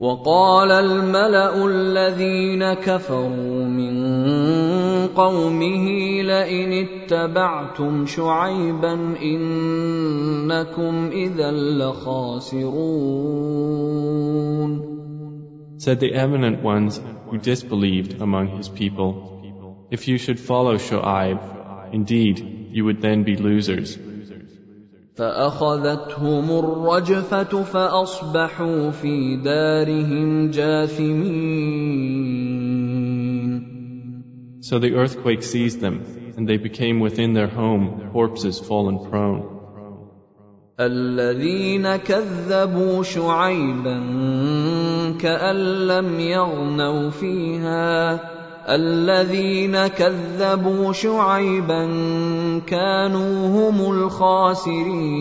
S2: وقال الملا الذين كفروا من قومه لئن اتبعتم شعيبا انكم اذا لخاسرون
S1: Said the eminent ones who disbelieved among his people, If you should follow Shu'aib, indeed, you would then be losers.
S2: فأخذتهم الرجفة فأصبحوا في دارهم جاثمين
S1: So the earthquake seized them, and they became within their home corpses fallen prone.
S2: الذين كذبوا شعيبا كأن لم يغنوا فيها الذين كذبوا شعيبا كانوا هم الخاسرين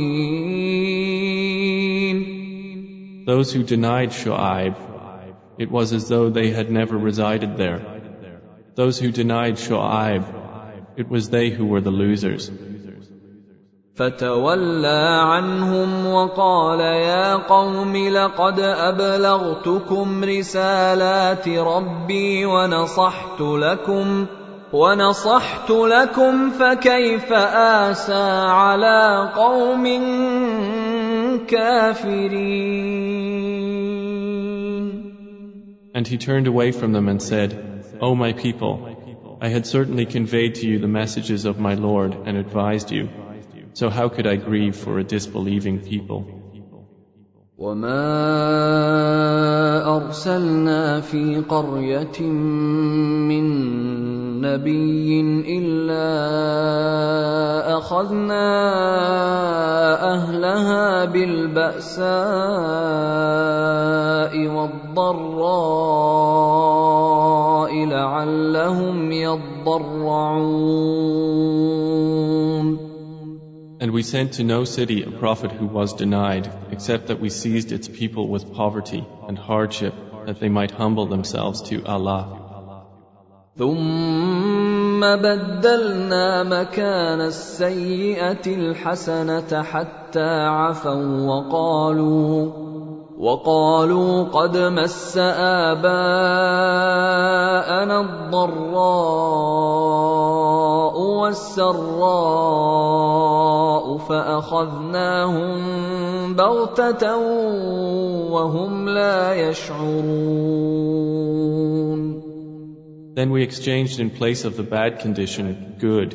S1: Those who denied Shu'aib, it was as though they had never resided there. Those who denied Shu'aib, it was they who were the losers.
S2: فتولى عنهم وقال يا قوم لقد ابلغتكم رسالات ربي ونصحت لكم ونصحت لكم فكيف اسى على قوم كافرين
S1: And he turned away from them and said, O my people, I had certainly conveyed to you the messages of my Lord and advised you. So how could I grieve for a disbelieving people?
S2: وما ارسلنا في قريه من نبي الا اخذنا اهلها بالباساء والضراء لعلهم يضرعون
S1: And we sent to no city a prophet who was denied, except that we seized its people with poverty and hardship, that they might humble themselves to Allah.
S2: ثم بدلنا مكان السيئة الحسنة حتى عفوا وقالوا وقالوا قد مس آباءنا الضراء والسراء فأخذناهم بغتة وهم لا يشعرون
S1: Then we exchanged in place of the bad condition good,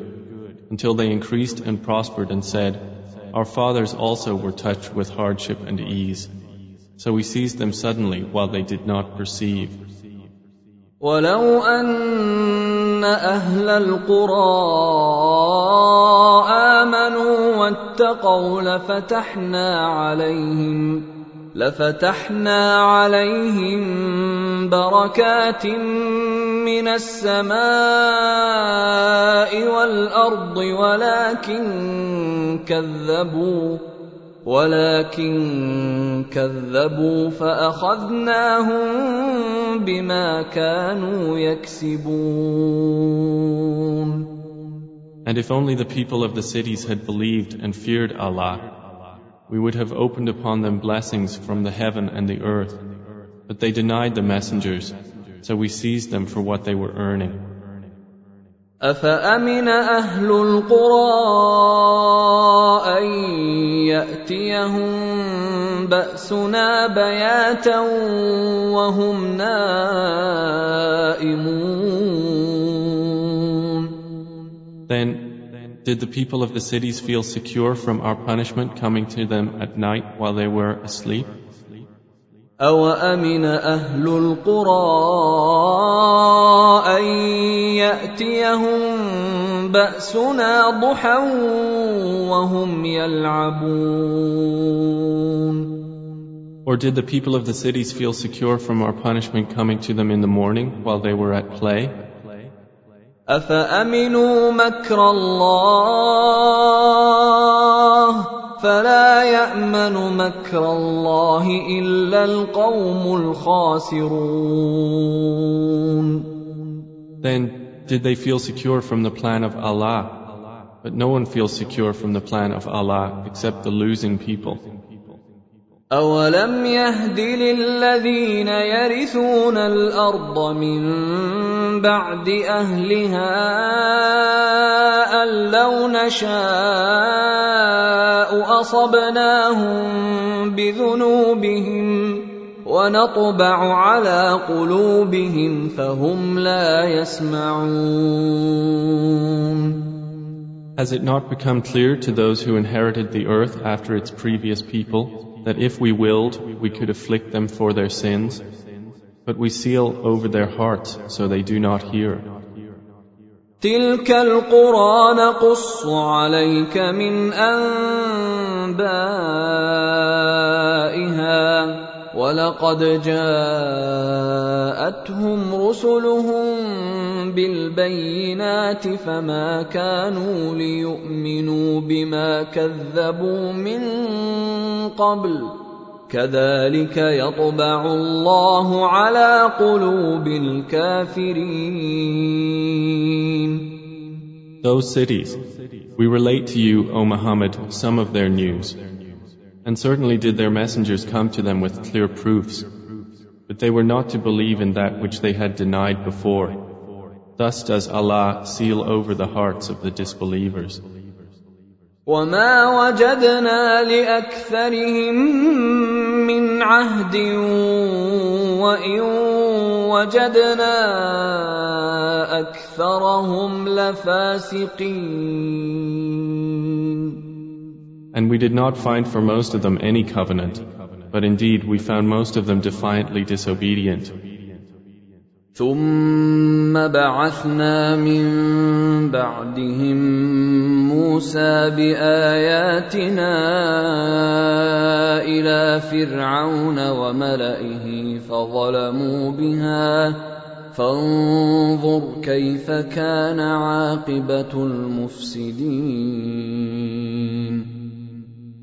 S1: until they increased and prospered and said, Our fathers also were touched with hardship and ease. So we seized them suddenly while they did not perceive.
S2: ولو أن أهل القرى آمنوا واتقوا لفتحنا عليهم لفتحنا عليهم بركات من السماء والأرض ولكن كذبوا ولكن كذبوا فاخذناهم بما كانوا يكسبون
S1: And if only the people of the cities had believed and feared Allah, we would have opened upon them blessings from the heaven and the earth. But they denied the messengers, so we seized them for what they were earning.
S2: أفأمن أهل القرى أن يأتيهم بأسنا بياتا وهم نائمون
S1: Then, did the people of the cities feel secure from our punishment coming to them at night while they were asleep?
S2: أوأمن أهل القرى أن يأتيهم بأسنا ضحى وهم يلعبون
S1: Or did the people of the cities feel secure from our punishment coming to them in the morning while they were at play?
S2: أفأمنوا مكر الله فلا يأمن مكر الله إلا القوم الخاسرون
S1: Then did they feel secure from the plan of Allah? But no one feels secure from the plan of Allah except the losing people.
S2: أولم يهد للذين يرثون الأرض من بعد أهلها أن لو نشاء أصبناهم بذنوبهم ونطبع على قلوبهم فهم لا يسمعون
S1: Has it not become clear to those who inherited the earth after its previous people? that if we willed, we could afflict them for their sins? But we seal over their hearts so they do not hear.
S2: تلك القرى نقص عليك من انبائها ولقد جاءتهم رسلهم بالبينات فما كانوا ليؤمنوا بما كذبوا من قبل كذلك يطبع الله على قلوب الكافرين
S1: Those cities, we relate to you, O Muhammad, some of their news. And certainly did their messengers come to them with clear proofs, but they were not to believe in that which they had denied before. Thus does Allah seal over the hearts of the disbelievers.
S2: وما وجدنا لأكثرهم من عهد وإن وجدنا أكثرهم لفاسقين
S1: And we did not find for most of them any covenant, but indeed we found most of them defiantly disobedient.
S2: ثم بعثنا من بعدهم موسى باياتنا الى فرعون وملئه فظلموا بها فانظر كيف كان عاقبة المفسدين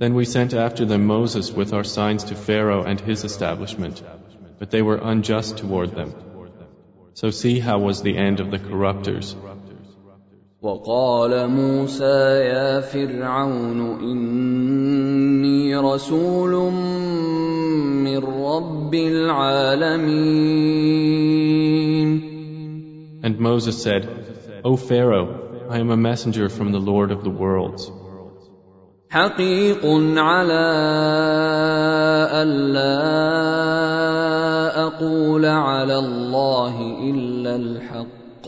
S1: Then we sent after them Moses with our signs to Pharaoh and his establishment, but they were unjust toward them. So see how was the end of the corruptors.
S2: وقال موسى يا فرعون إني رسول من رب العالمين
S1: And Moses said, O Pharaoh, I am a messenger from the Lord of the worlds.
S2: حقيق على ألا أقول على الله إلا الحق.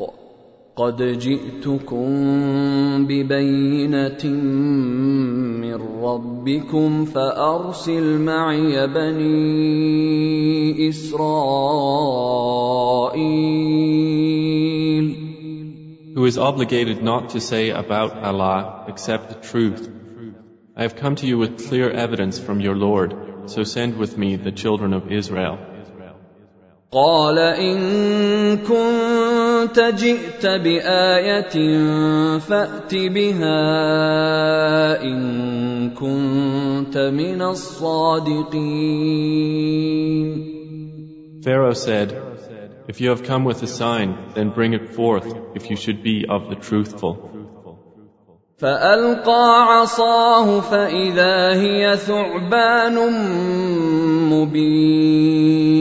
S2: قد جئتكم ببينة من ربكم فأرسل معي بني إسرائيل.
S1: Who is obligated not to say about Allah except the truth. I have come to you with clear evidence from your Lord, so send with me the children of Israel.
S2: قال إن كنت جئت بآية فأت بها إن كنت من الصادقين
S1: Pharaoh said, If you have come with a sign, then bring it forth if you should be of the truthful.
S2: فألقى عصاه فإذا هي ثعبان مبين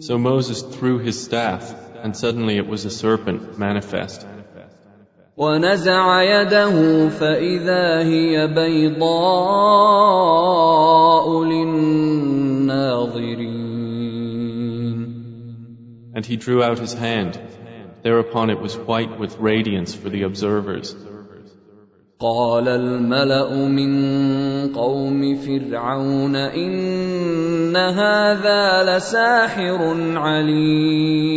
S1: So Moses threw his staff, and suddenly it was a serpent manifest.
S2: ونزع يده فإذا هي بيضاء للناظرين
S1: And he drew out his hand. Thereupon it was white with radiance for the observers.
S2: قال الملأ من قوم فرعون إن هذا لساحر عليم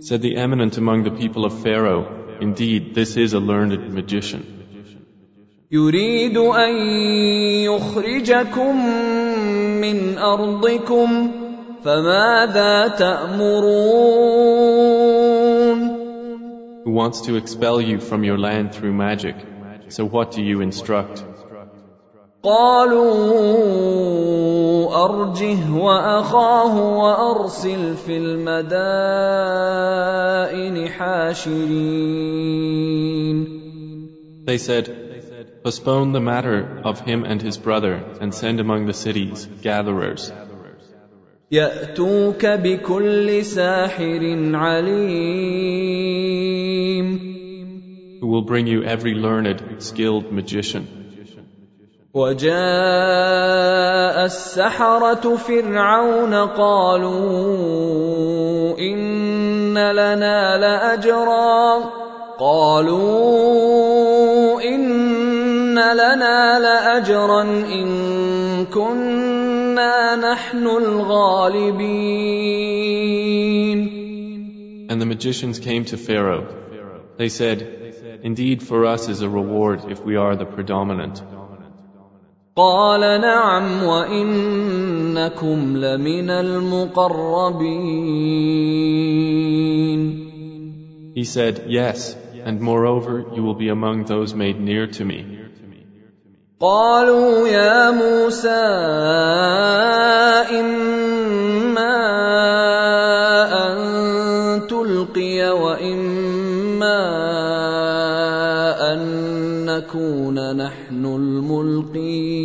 S1: Said the eminent among the people of Pharaoh, Indeed, this is a learned magician.
S2: يريد أن يخرجكم من أرضكم فماذا تأمرون
S1: Who wants to expel you from your land through magic. So what do you instruct?
S2: قالوا أرجه وأخاه وأرسل في المدائن حاشرين
S1: They said, Postpone the matter of him and his brother and send among the cities gatherers
S2: يأتوك بكل ساحر عليم
S1: who will bring you every learned, skilled magician.
S2: وجاء السحرة فرعون قالوا إن لنا لأجرا قالوا إن لنا لأجرا إن كنا نحن الغالبين
S1: And the magicians came to Pharaoh. They said, Indeed, for us is a reward if we are the predominant.
S2: قال نعم وإنكم لمن المقربين
S1: He said, Yes, and moreover, you will be among those made near to me.
S2: قالوا يا موسى إما أن تلقي وإما أن نكون نحن الملقين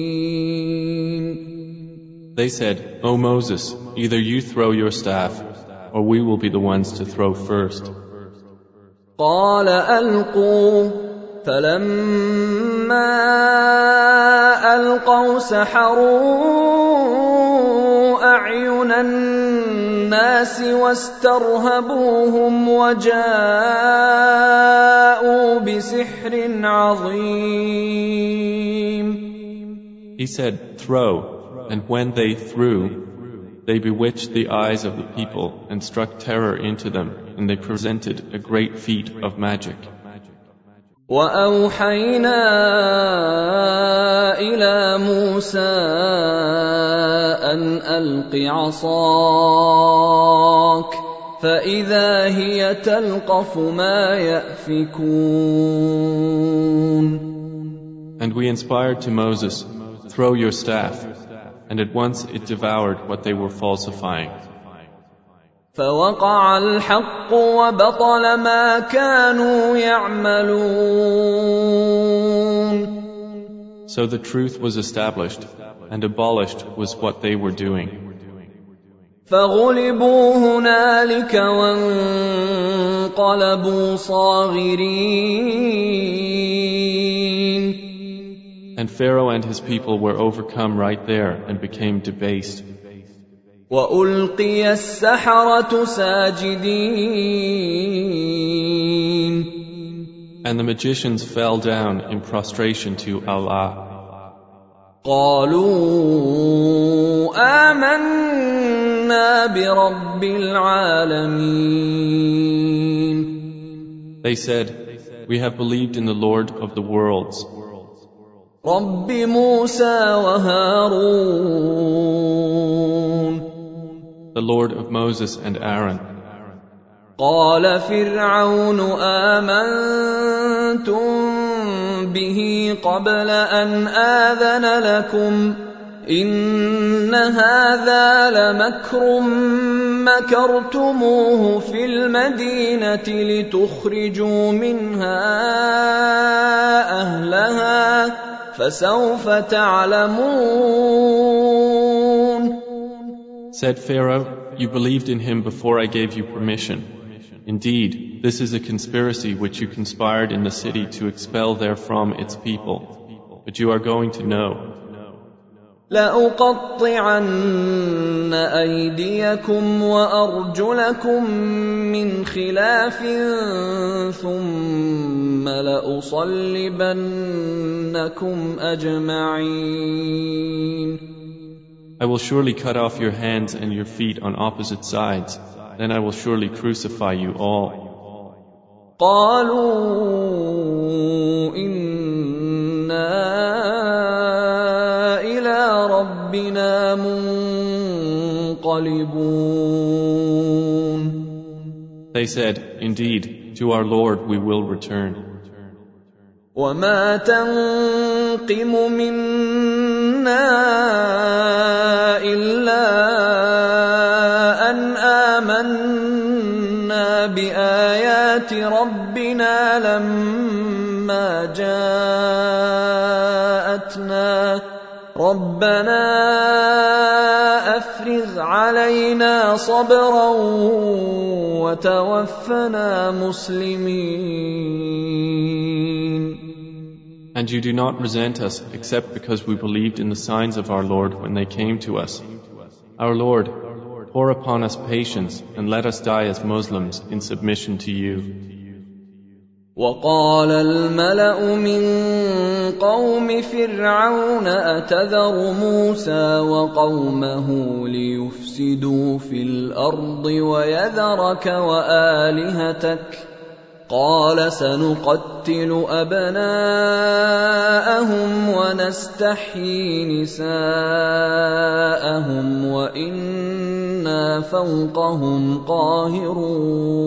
S1: They said, O Moses, either you throw your staff, or we will be the ones to throw first.
S2: قال ألقوا فلما ألقوا سحروا أعين الناس واسترهبوهم وجاءوا بسحر عظيم
S1: He said, Throw, and when they threw, they bewitched the eyes of the people and struck terror into them, and they presented a great feat of magic.
S2: واوحينا إلى موسى ان الق عصاك فاذا هي تلقف ما يافكون
S1: And we inspired to Moses, throw your staff, and at once it devoured what they were falsifying.
S2: فوقع الحق وبطل ما كانوا يعملون
S1: So the truth was established, and abolished was what they were doing.
S2: فغلبوا هنالك وانقلبوا صاغرين
S1: And Pharaoh and his people were overcome right there and became debased.
S2: والقي السحره ساجدين
S1: And the magicians fell down in prostration to Allah.
S2: قالوا امنا برب العالمين
S1: They said, We have believed in the Lord of the worlds,
S2: رب موسى وهارون
S1: the Lord of Moses and Aaron.
S2: قال فرعون امنتم به قبل ان اذن لكم ان هذا لمكر مكرتموه في المدينة لتخرجوا منها اهلها فسوف تعلمون
S1: Said Pharaoh, You believed in him before I gave you permission. Indeed, this is a conspiracy which you conspired in the city to expel therefrom its people. But you are going to know.
S2: لأقطعن أيديكم وأرجلكم من خلاف ثم لأصلبنكم أجمعين
S1: I will surely cut off your hands and your feet on opposite sides. Then I will surely crucify you all.
S2: قالوا إنا إلى ربنا منقلبون
S1: They said, Indeed, to our Lord we will return.
S2: وما تنقم منا الا ان امنا بايات ربنا لما جاءتنا ربنا افرغ علينا صبرا وتوفنا مسلمين
S1: And you do not resent us except because we believed in the signs of our Lord when they came to us. Our Lord, pour upon us patience and let us die as Muslims in submission to you.
S2: وقال الملا من قوم فرعون اتذر موسى وقومه ليفسدوا في الارض ويذرك والهتك قال سنقتل ابناءهم ونستحيي نساءهم وانا فوقهم قاهرون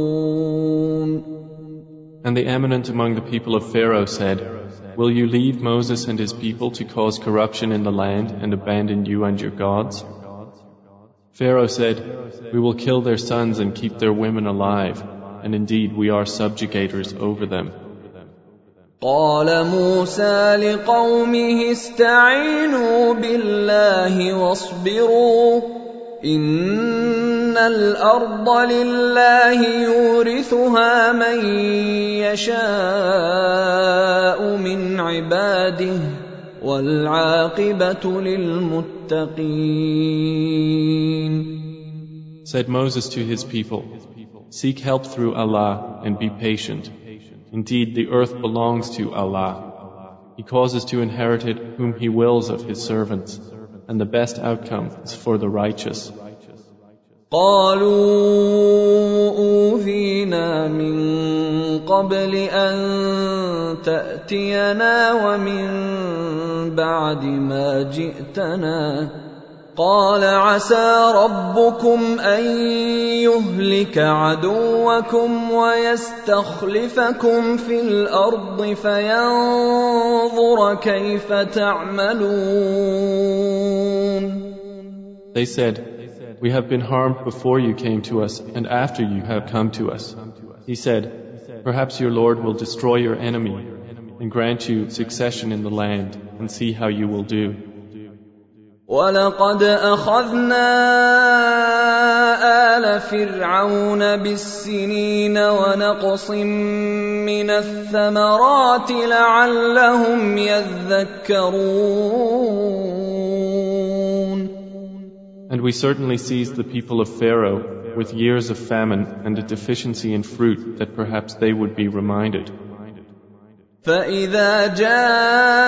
S1: And the eminent among the people of Pharaoh said, Will you leave Moses and his people to cause corruption in the land and abandon you and your gods? Pharaoh said, We will kill their sons and keep their women alive, and indeed we are subjugators over them.
S2: قال موسى لقومه استعينوا بالله واصبروا ان الارض لله يورثها من يشاء من عباده والعاقبه للمتقين
S1: Said Moses to his people, Seek help through Allah and be patient. Indeed, the earth belongs to Allah. He causes to inherit it whom He wills of His servants, and the best outcome is for the righteous.
S2: قالوا اوذينا من قبل ان تاتينا ومن بعد ما جئتنا قال عسى ربكم ان يهلك عدوكم ويستخلفكم في الارض فينظر كيف تعملون
S1: They said, We have been harmed before you came to us and after you have come to us. He said, Perhaps your Lord will destroy your enemy and grant you succession in the land and see how you will do.
S2: ولقد اخذنا ال فرعون بالسنين ونقص من الثمرات لعلهم يذكرون
S1: And we certainly seized the people of Pharaoh with years of famine and a deficiency in fruit that perhaps they would be reminded.
S2: فإذا جاءتهم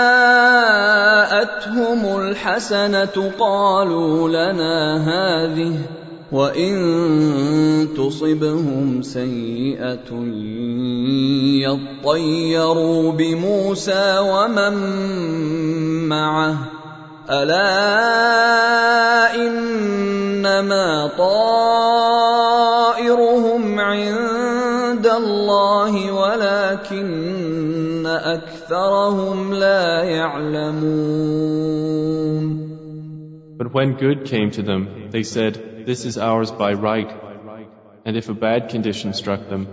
S2: الحسنة قالوا لنا هذه وإن تصبهم سيئة يطيروا بموسى ومن معه ألا إنما طائرهم عند الله ولكن أكثرهم لا يعلمون
S1: But when good came to them, they said, This is ours by right. And if a bad condition struck them,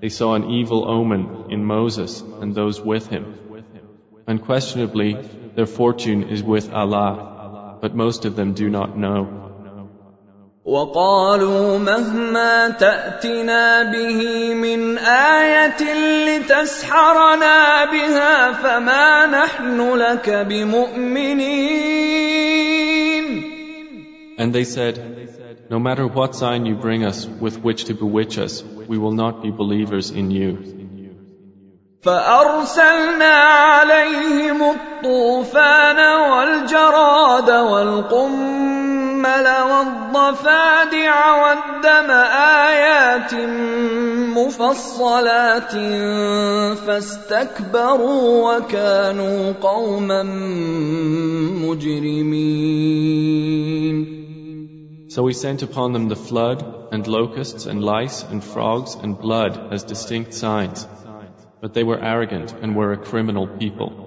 S1: they saw an evil omen in Moses and those with him. Unquestionably, their fortune is with Allah, but most of them do not know.
S2: وقالوا مهما تأتنا به من آية لتسحرنا بها فما نحن لك بمؤمنين
S1: And they said, No matter what sign you bring us with which to bewitch us, we will not be believers in you.
S2: فأرسلنا عليهم الطوفان والجراد والقمل والضفادع والدم آيات مفصلات فاستكبروا وكانوا قوما مجرمين
S1: So we sent upon them the flood, and locusts, and lice, and frogs, and blood as distinct signs. But they were arrogant and were a criminal people.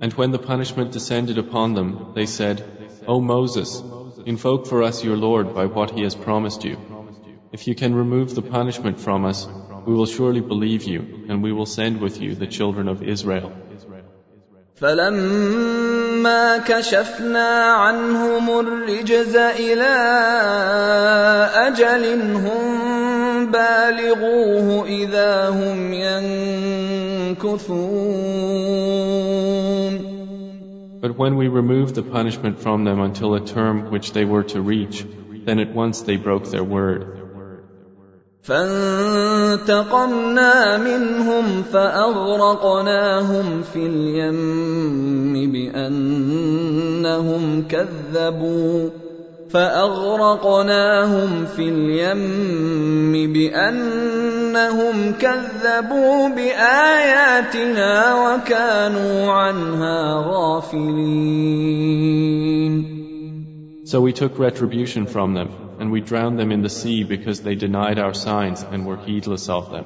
S1: And when the punishment descended upon them, they said, O Moses, invoke for us your Lord by what he has promised you. If you can remove the punishment from us, we will surely believe you, and we will send with you the children of Israel.
S2: فلما كشفنا عنهم الرجز إلى أجل هم بالغوه إذا هم ينكثون
S1: But when we removed the punishment from them until a term which they were to reach, then at once they broke their word.
S2: فانتقمنا منهم فاغرقناهم في اليم بانهم كذبوا فاغرقناهم في اليم بانهم كذبوا باياتنا وكانوا عنها غافلين
S1: So we took retribution from them, and we drowned them in the sea because they denied our signs and were heedless of them.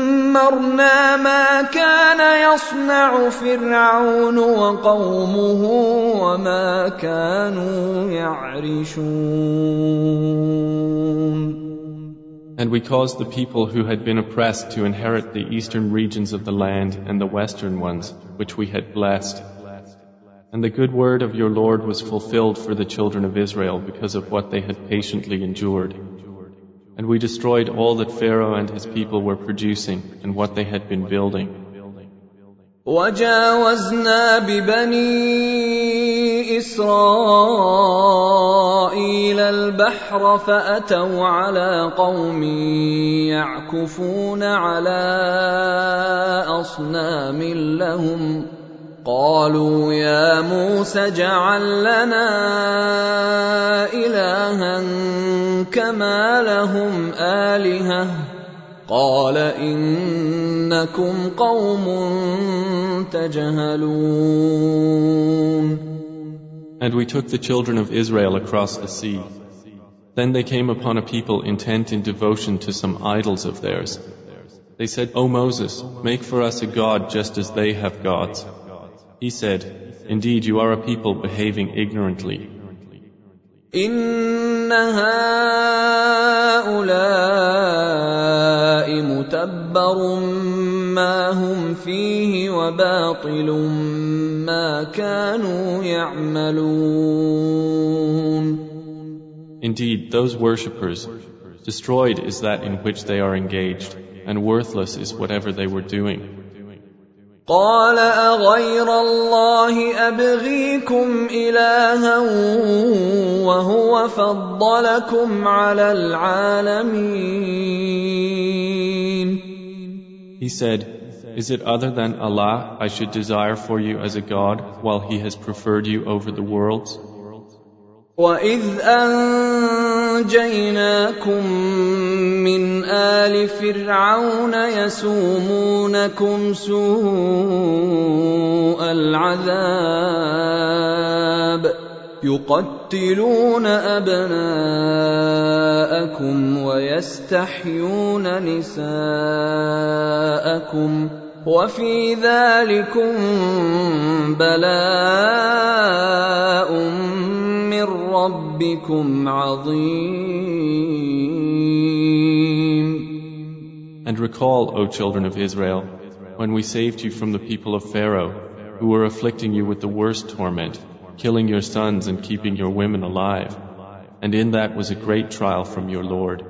S2: دمرنا ما كان يصنع فرعون وقومه وما كانوا يعرشون
S1: And we caused the people who had been oppressed to inherit the eastern regions of the land and the western ones, which we had blessed. And the good word of your Lord was fulfilled for the children of Israel because of what they had patiently endured. And we destroyed all that Pharaoh and his people were producing and what they had been building.
S2: وجاوزنا ببني إسرائيل البحر فأتوا على قوم يعكفون على أصنام لهم قالوا يا موسى اجعل لنا إلها كما لهم آلهة قال إنكم قوم تجهلون
S1: And we took the children of Israel across the sea. Then they came upon a people intent in devotion to some idols of theirs. They said, O Moses, make for us a god just as they have gods. He said, Indeed, you are a people behaving ignorantly.
S2: إن هؤلاء متبر ما هم فيه وباطل ما كانوا يعملون
S1: Indeed, those worshippers, destroyed is that in which they are engaged, and worthless is whatever they were doing.
S2: قال اغير الله ابغيكم الها وهو فضلكم على العالمين
S1: He said, Is it other than Allah I should desire for you as a God while He has preferred you over the worlds?
S2: واذ انجيناكم من آل فرعون يسومونكم سوء العذاب يقتلون أبناءكم ويستحيون نساءكم وفي ذلكم بلاء من ربكم عظيم
S1: And recall, O children of Israel, when we saved you from the people of Pharaoh, who were afflicting you with the worst torment, killing your sons and keeping your women alive. And in that was a great trial from your Lord.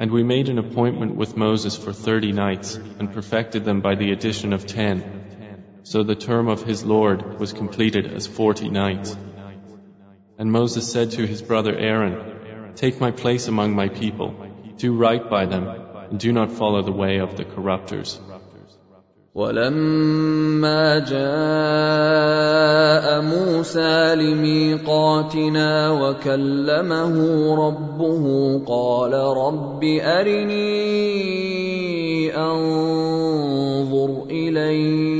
S1: And we made an appointment with Moses for thirty nights and perfected them by the addition of ten. So the term of his Lord was completed as forty nights. And Moses said to his brother Aaron, Take my place among my people, do right by them, and do not follow the way of the corruptors.
S2: ولما جاء موسى لميقاتنا وكلمه ربه قال رب أرني أنظر إليك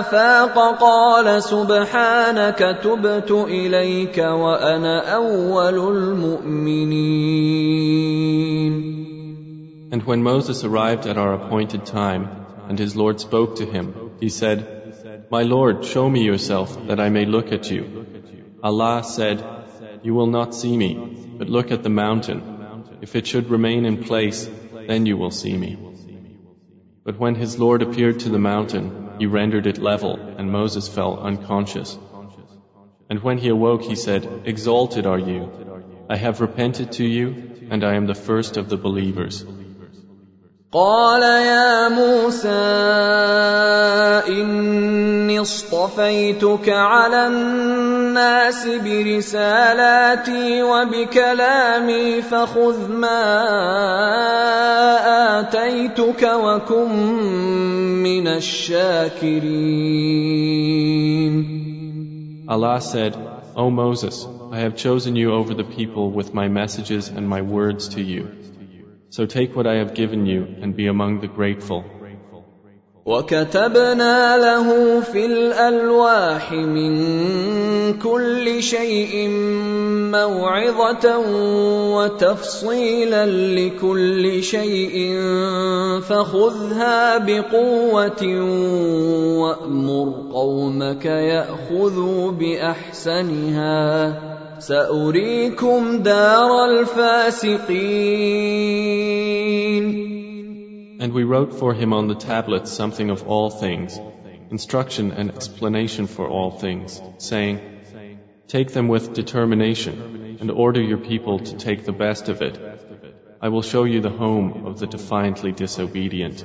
S2: افاق قال سبحانك تبت اليك وانا اول المؤمنين
S1: And when Moses arrived at our appointed time, and his Lord spoke to him, he said, My Lord, show me yourself, that I may look at you. Allah said, You will not see me, but look at the mountain. If it should remain in place, then you will see me. But when his Lord appeared to the mountain, he rendered it level, and Moses fell unconscious. And when he awoke, he said, Exalted are you. I have repented to you, and I am the first of the believers.
S2: قال يا موسى إني اصطفيتك على الناس برسالاتي وبكلامي فخذ ما آتيتك وكن من الشاكرين
S1: Allah said, O Moses, I have chosen you over the people with my messages and my words to you. So take what I have given you and be among the grateful.
S2: وكتبنا له في الالواح من كل شيء موعظه وتفصيلا لكل شيء فخذها بقوه وامر قومك ياخذوا باحسنها ساريكم دار الفاسقين
S1: And we wrote for him on the tablets something of all things, instruction and explanation for all things, saying, Take them with determination and order your people to take the best of it. I will show you the home of the defiantly disobedient.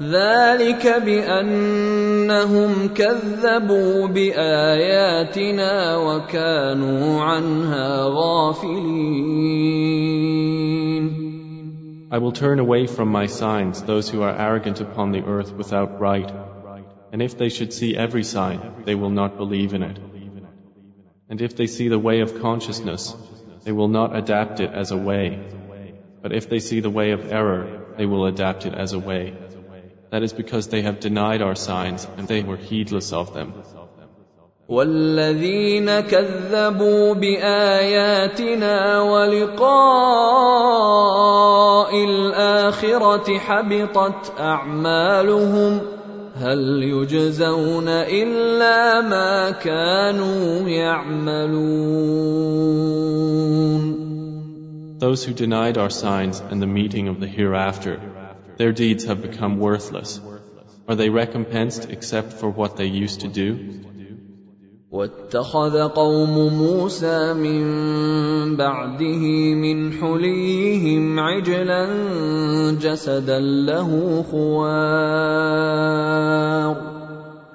S2: ذلك بانهم كذبوا باياتنا وكانوا عنها غافلين
S1: I will turn away from my signs those who are arrogant upon the earth without right. And if they should see every sign, they will not believe in it. And if they see the way of consciousness, they will not adapt it as a way. But if they see the way of error, they will adapt it as a way. That is because they have denied our signs and they were heedless of them.
S2: والذين كذبوا باياتنا ولقاء الاخره حبطت اعمالهم هل يجزون الا ما كانوا يعملون
S1: Those who denied our signs and the meeting of the hereafter their deeds have become worthless. Are they recompensed except for what they used to do?
S2: واتخذ قوم موسى من بعده من حليهم عجلا جسدا له خوار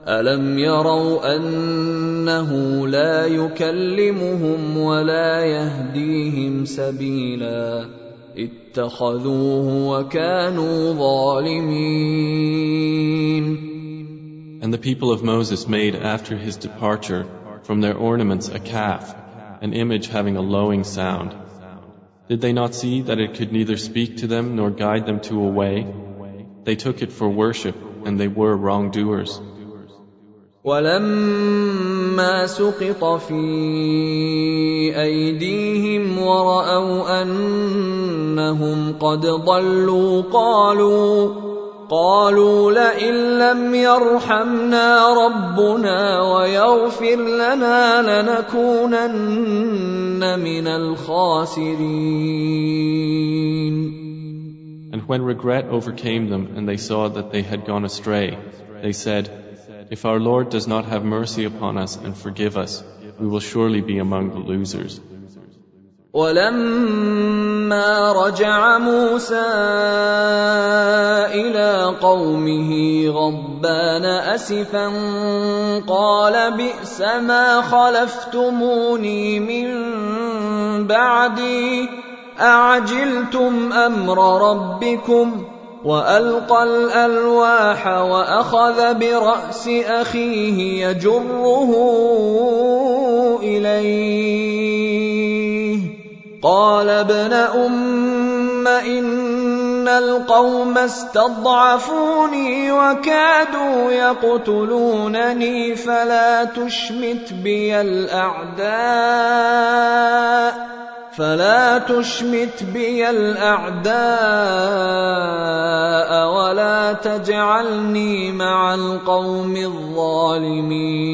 S2: الم يروا انه لا يكلمهم ولا يهديهم سبيلا اتخذوه وكانوا ظالمين
S1: And the people of Moses made after his departure from their ornaments a calf, an image having a lowing sound. Did they not see that it could neither speak to them nor guide them to a way? They took it for worship and they were wrongdoers.
S2: ولما سقط في ايديهم وراوا انهم قد ضلوا قالوا قالوا لئن لم يرحمنا ربنا ويغفر لنا لنكونن من الخاسرين.
S1: And when regret overcame them and they saw that they had gone astray, they said, If our Lord does not have mercy upon us and forgive us, we will surely be among the losers.
S2: ولما رجع موسى الى قومه غضبان اسفا قال بئس ما خلفتموني من بعدي اعجلتم امر ربكم وألقى الألواح وأخذ برأس أخيه يجره إليه. قال ابن أم إن القوم استضعفوني وكادوا يقتلونني فلا تشمت بي الأعداء. فلا تشمت بي الاعداء ولا تجعلني مع القوم الظالمين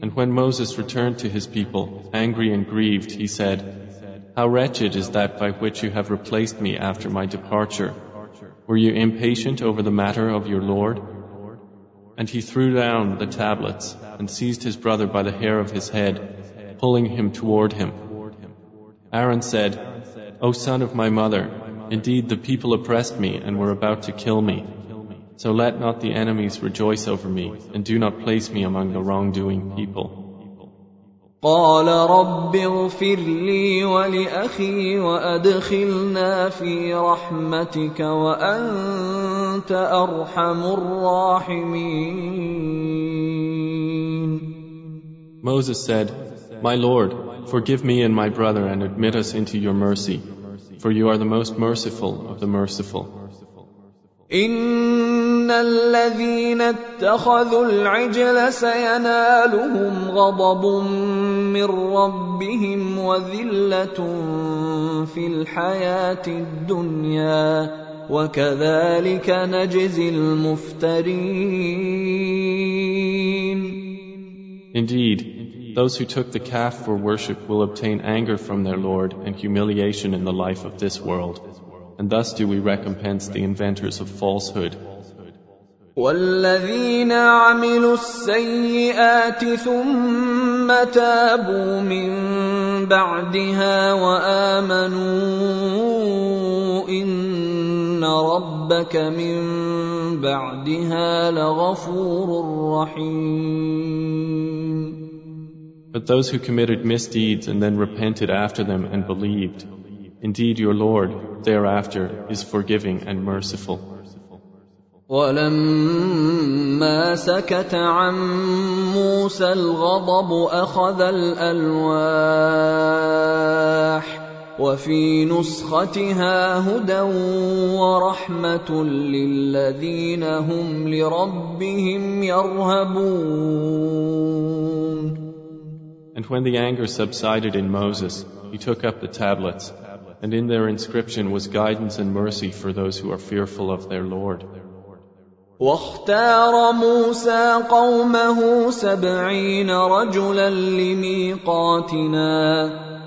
S1: And when Moses returned to his people, angry and grieved, he said, How wretched is that by which you have replaced me after my departure. Were you impatient over the matter of your Lord? And he threw down the tablets and seized his brother by the hair of his head, pulling him toward him. Aaron said, O son of my mother, indeed the people oppressed me and were about to kill me. So let not the enemies rejoice over me, and do not place me among the wrongdoing people.
S2: قال رب اغفر لي ولأخي وأدخلنا في رحمتك وأنت أرحم الراحمين
S1: Moses said, My Lord, forgive me and my brother and admit us into your mercy, for you are the most merciful of the merciful.
S2: ان الذين اتخذوا العجل سينالهم غضب من ربهم وذله في الحياه الدنيا وكذلك نجزي المفترين
S1: Indeed, those who took the calf for worship will obtain anger from their Lord and humiliation in the life of this world. And thus do we recompense the inventors of falsehood.
S2: والذين عملوا السيئات ثم تابوا من بعدها وامنوا ان ربك من بعدها لغفور رحيم
S1: But those who committed misdeeds and then repented after them and believed, indeed your Lord thereafter is forgiving and merciful.
S2: ولما سكت عن موسى الغضب اخذ الالواح وفي نسختها هدى ورحمه للذين هم لربهم يرهبون
S1: And when the anger subsided in Moses, he took up the tablets, and in their inscription was guidance and mercy for those who are fearful of their Lord.
S2: واختار موسى قومه سبعين رجلا لميقاتنا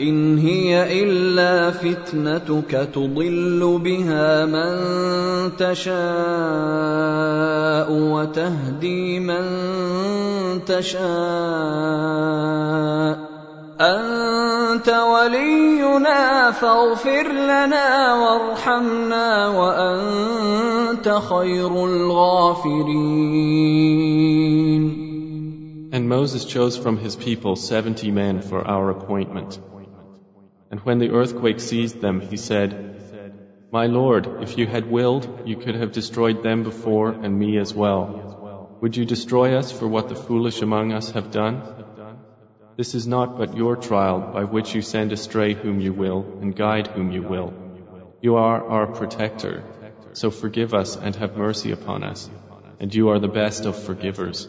S2: إن هي إلا فتنتك تضل بها من تشاء وتهدي من تشاء أنت ولينا فاغفر لنا وارحمنا وأنت خير الغافرين
S1: And Moses chose from his people seventy men for our appointment. And when the earthquake seized them, he said, My Lord, if you had willed, you could have destroyed them before and me as well. Would you destroy us for what the foolish among us have done? This is not but your trial by which you send astray whom you will and guide whom you will. You are our protector, so forgive us and have mercy upon us, and you are the best of forgivers.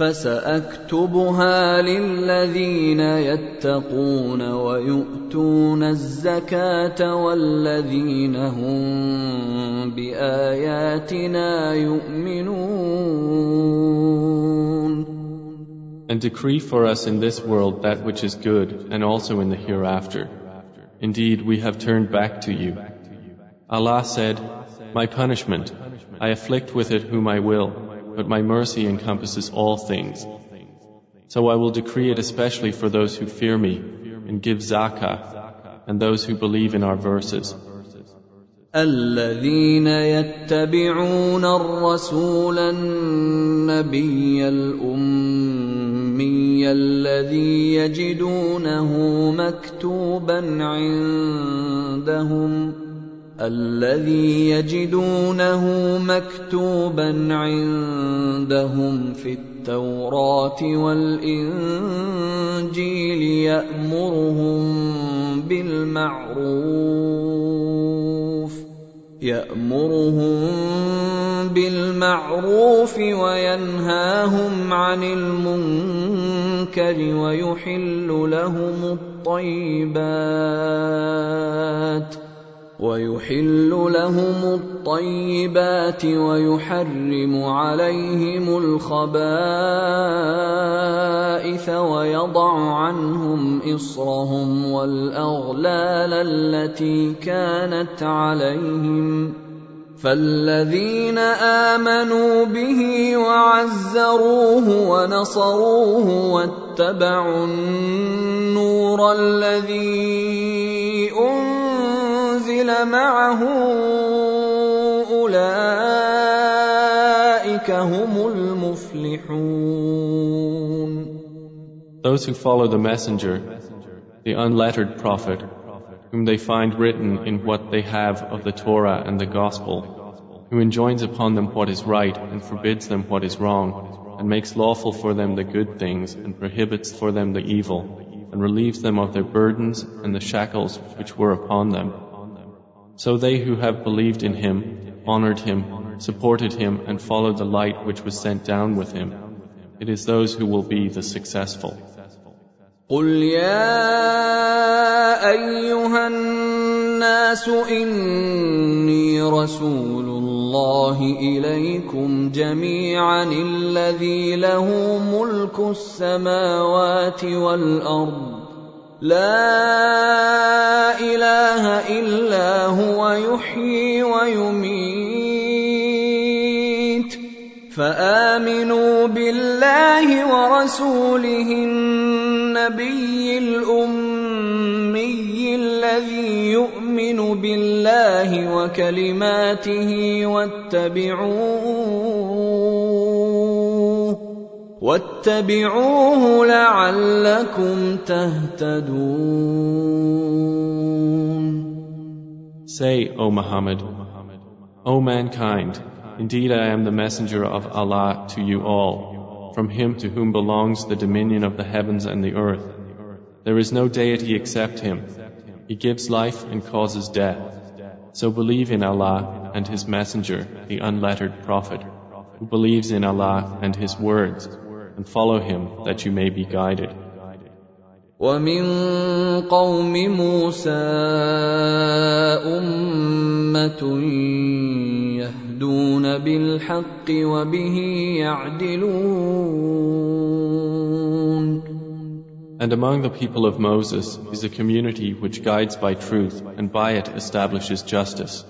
S2: فساكتبها للذين يتقون ويؤتون الزكاه والذين هم باياتنا يؤمنون
S1: And decree for us in this world that which is good and also in the hereafter. Indeed, we have turned back to you. Allah said, My punishment, I afflict with it whom I will but my mercy encompasses all things. So I will decree it especially for those who fear me and give zakah, and those who believe in our verses.
S2: الذين يتبعون الرسول النبي الامي الذي يجدونه مكتوبا عندهم الذي يجدونه مكتوبا عندهم في التوراة والإنجيل يأمرهم بالمعروف يأمرهم بالمعروف وينهاهم عن المنكر ويحل لهم الطيبات. ويحل لهم الطيبات ويحرم عليهم الخبائث ويضع عنهم إصرهم والأغلال التي كانت عليهم فالذين آمنوا به وعزروه ونصروه واتبعوا النور الذي معه اولئك هم المفلحون
S1: Those who follow the messenger, the unlettered prophet, whom they find written in what they have of the Torah and the Gospel, who enjoins upon them what is right and forbids them what is wrong, and makes lawful for them the good things and prohibits for them the evil, and relieves them of their burdens and the shackles which were upon them. So they who have believed in him, honored him, supported him, and followed the light which was sent down with him, it is those who will be the successful.
S2: قل يا ايها الناس اني رسول الله اليكم جميعا الذي له ملك السماوات والارض لا إله إلا هو يحيي ويميت. فآمنوا بالله ورسوله النبي الأمي الذي يؤمن بالله وكلماته واتبعوه واتبعوه لعلكم تهتدون
S1: Say, O Muhammad, O mankind, indeed I am the messenger of Allah to you all, from him to whom belongs the dominion of the heavens and the earth. There is no deity except him. He gives life and causes death. So believe in Allah and His Messenger, the unlettered Prophet, who believes in Allah and His words, and follow him that you may be guided.
S2: ومن قوم موسى أمة يهدون بالحق وبه يعدلون
S1: And among the people of Moses is a community which guides by truth and by it establishes justice.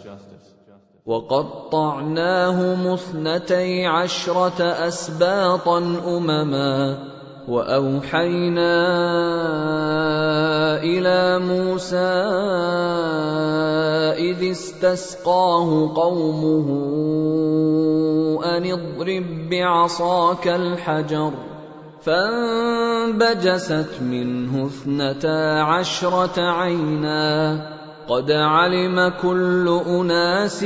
S2: وقطعناهم اثنتي عشرة أسباطا أمما وأوحينا إلى موسى إذ استسقاه قومه أن اضرب بعصاك الحجر فانبجست منه اثنتا عشرة عينا قد علم كل أناس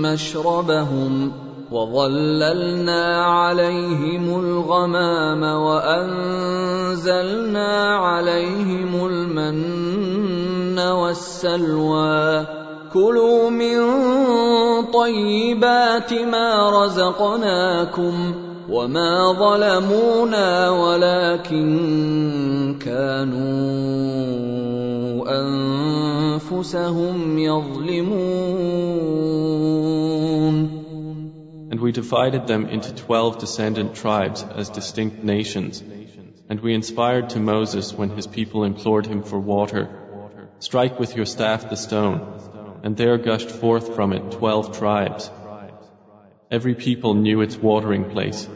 S2: مشربهم وظللنا عليهم الغمام وأنزلنا عليهم المن والسلوى. كلوا من طيبات ما رزقناكم وما ظلمونا ولكن كانوا انفسهم يظلمون
S1: And And we divided them into twelve descendant tribes as distinct nations. And we inspired to Moses when his people implored him for water, Strike with your staff the stone, and there gushed forth from it twelve tribes. Every people knew its watering place,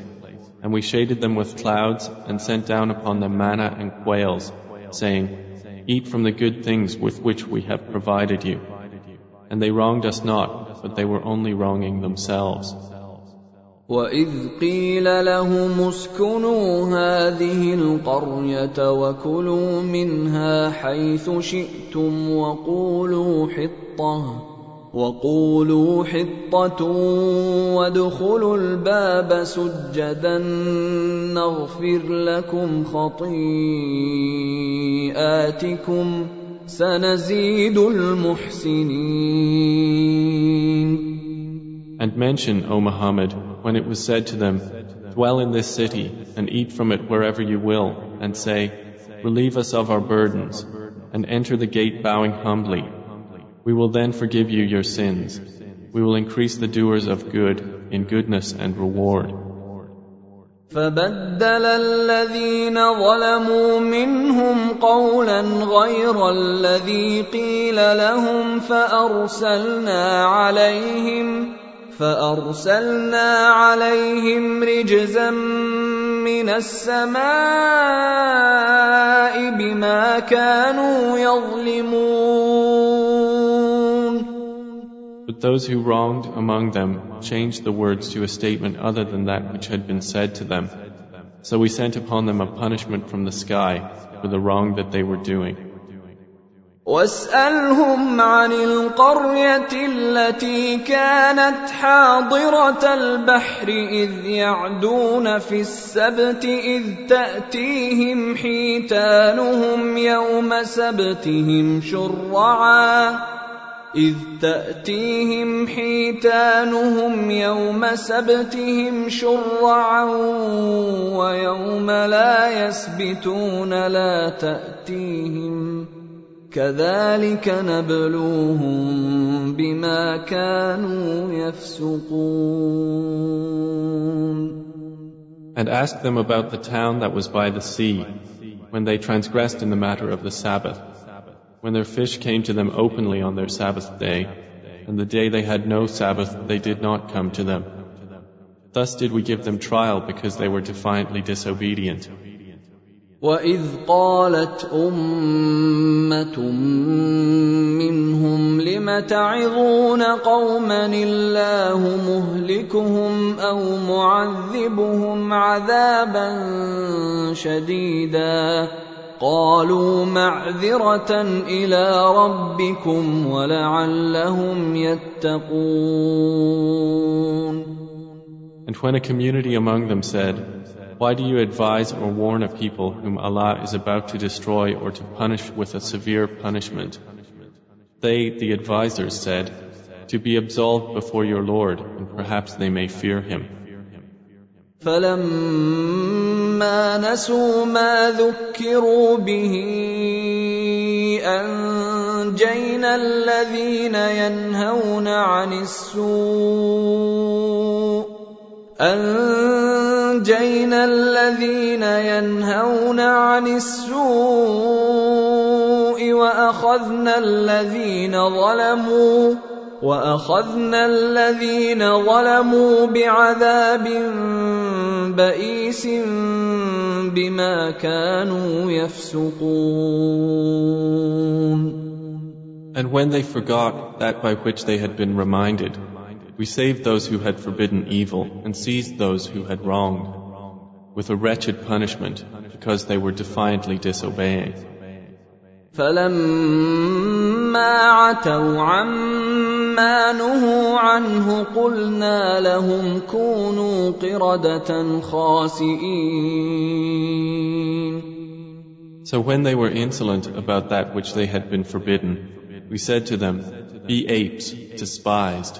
S1: and we shaded them with clouds and sent down upon them manna and quails, saying, Eat from the good things with which we have provided you. And they wronged us not, but they were only wronging themselves.
S2: وإذ قيل لهم اسكنوا هذه القرية وكلوا منها حيث شئتم وقولوا حطة وقولوا حطة وادخلوا الباب سجدا نغفر لكم خطيئاتكم سنزيد المحسنين
S1: And mention, O Muhammad, when it was said to them, Dwell in this city and eat from it wherever you will, and say, Relieve us of our burdens, and enter the gate bowing humbly We will then forgive you your sins. We will increase the doers of good in goodness and reward.
S2: فبدل الذين ظلموا منهم قولا غير الذي قيل لهم فأرسلنا عليهم فأرسلنا عليهم رجزا من السماء بما كانوا يظلمون
S1: But those who wronged among them changed the words to a statement other than that which had been said to them. So we sent upon them a punishment from the sky for the wrong that they were doing.
S2: واسألهم عن القرية التي كانت حاضرة البحر إذ يعدون في السبت إذ تأتيهم حيتانهم يوم سبتهم شرعاً إذ تأتيهم حيتانهم يوم سبتهم شرعا ويوم لا يسبتون لا تأتيهم كذلك نبلوهم بما كانوا يفسقون
S1: And ask them about the town that was by the sea, when they transgressed in the matter of the Sabbath. when their fish came to them openly on their Sabbath day, and the day they had no Sabbath, they did not come to them. Thus did we give them trial because they were defiantly disobedient.
S2: وإذ قالت أمة منهم لم تعظون قوما الله مهلكهم أو معذبهم عذابا شديدا قالوا معذرة إلى ربكم ولعلهم يتقون
S1: And when a community among them said, Why do you advise or warn a people whom Allah is about to destroy or to punish with a severe punishment? They, the advisers, said, To be absolved before your Lord, and perhaps they may fear Him.
S2: فلما نسوا ما ذكروا به أنجينا الذين ينهون عن السوء. أنجينا الذين ينهون عن السوء وأخذنا الذين ظلموا. واخذنا الذين ظلموا بعذاب بئيس بما كانوا يفسقون
S1: And when they forgot that by which they had been reminded, we saved those who had forbidden evil and seized those who had wronged with a wretched punishment because they were defiantly disobeying.
S2: فلما عتوا عما نهوا عنه قلنا لهم كونوا قردة خاسئين
S1: So when they were insolent about that which they had been forbidden, we said to them, Be apes, despised.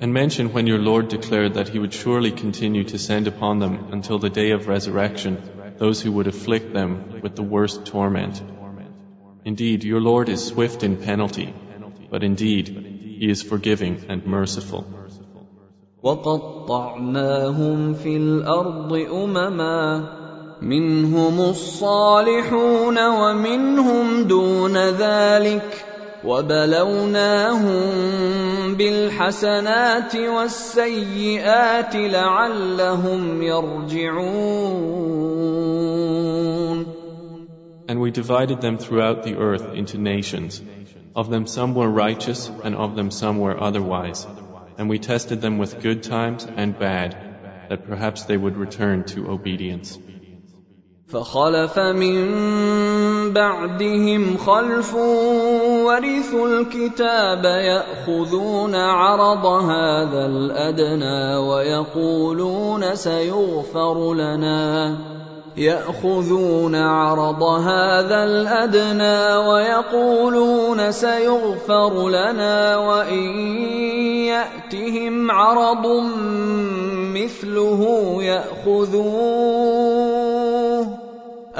S1: And mention when your Lord declared that He would surely continue to send upon them until the day of resurrection those who would afflict them with the worst torment. Indeed, your Lord is swift in penalty, but indeed, He is forgiving and merciful.
S2: وقطعناهم في الارض امما منهم الصالحون ومنهم دون ذلك وبلوناهم بالحسنات والسيئات لعلهم يرجعون
S1: And we divided them throughout the earth into nations. Of them some were righteous, and of them some were otherwise. And we tested them with good times and bad, that perhaps they would return to obedience.
S2: فخلف من بعدهم خلف ورثوا الكتاب يأخذون عرض هذا الأدنى ويقولون سيغفر لنا. يأخذون عرض هذا الأدنى ويقولون سيغفر لنا وإن يأتهم عرض مثله ياخذوه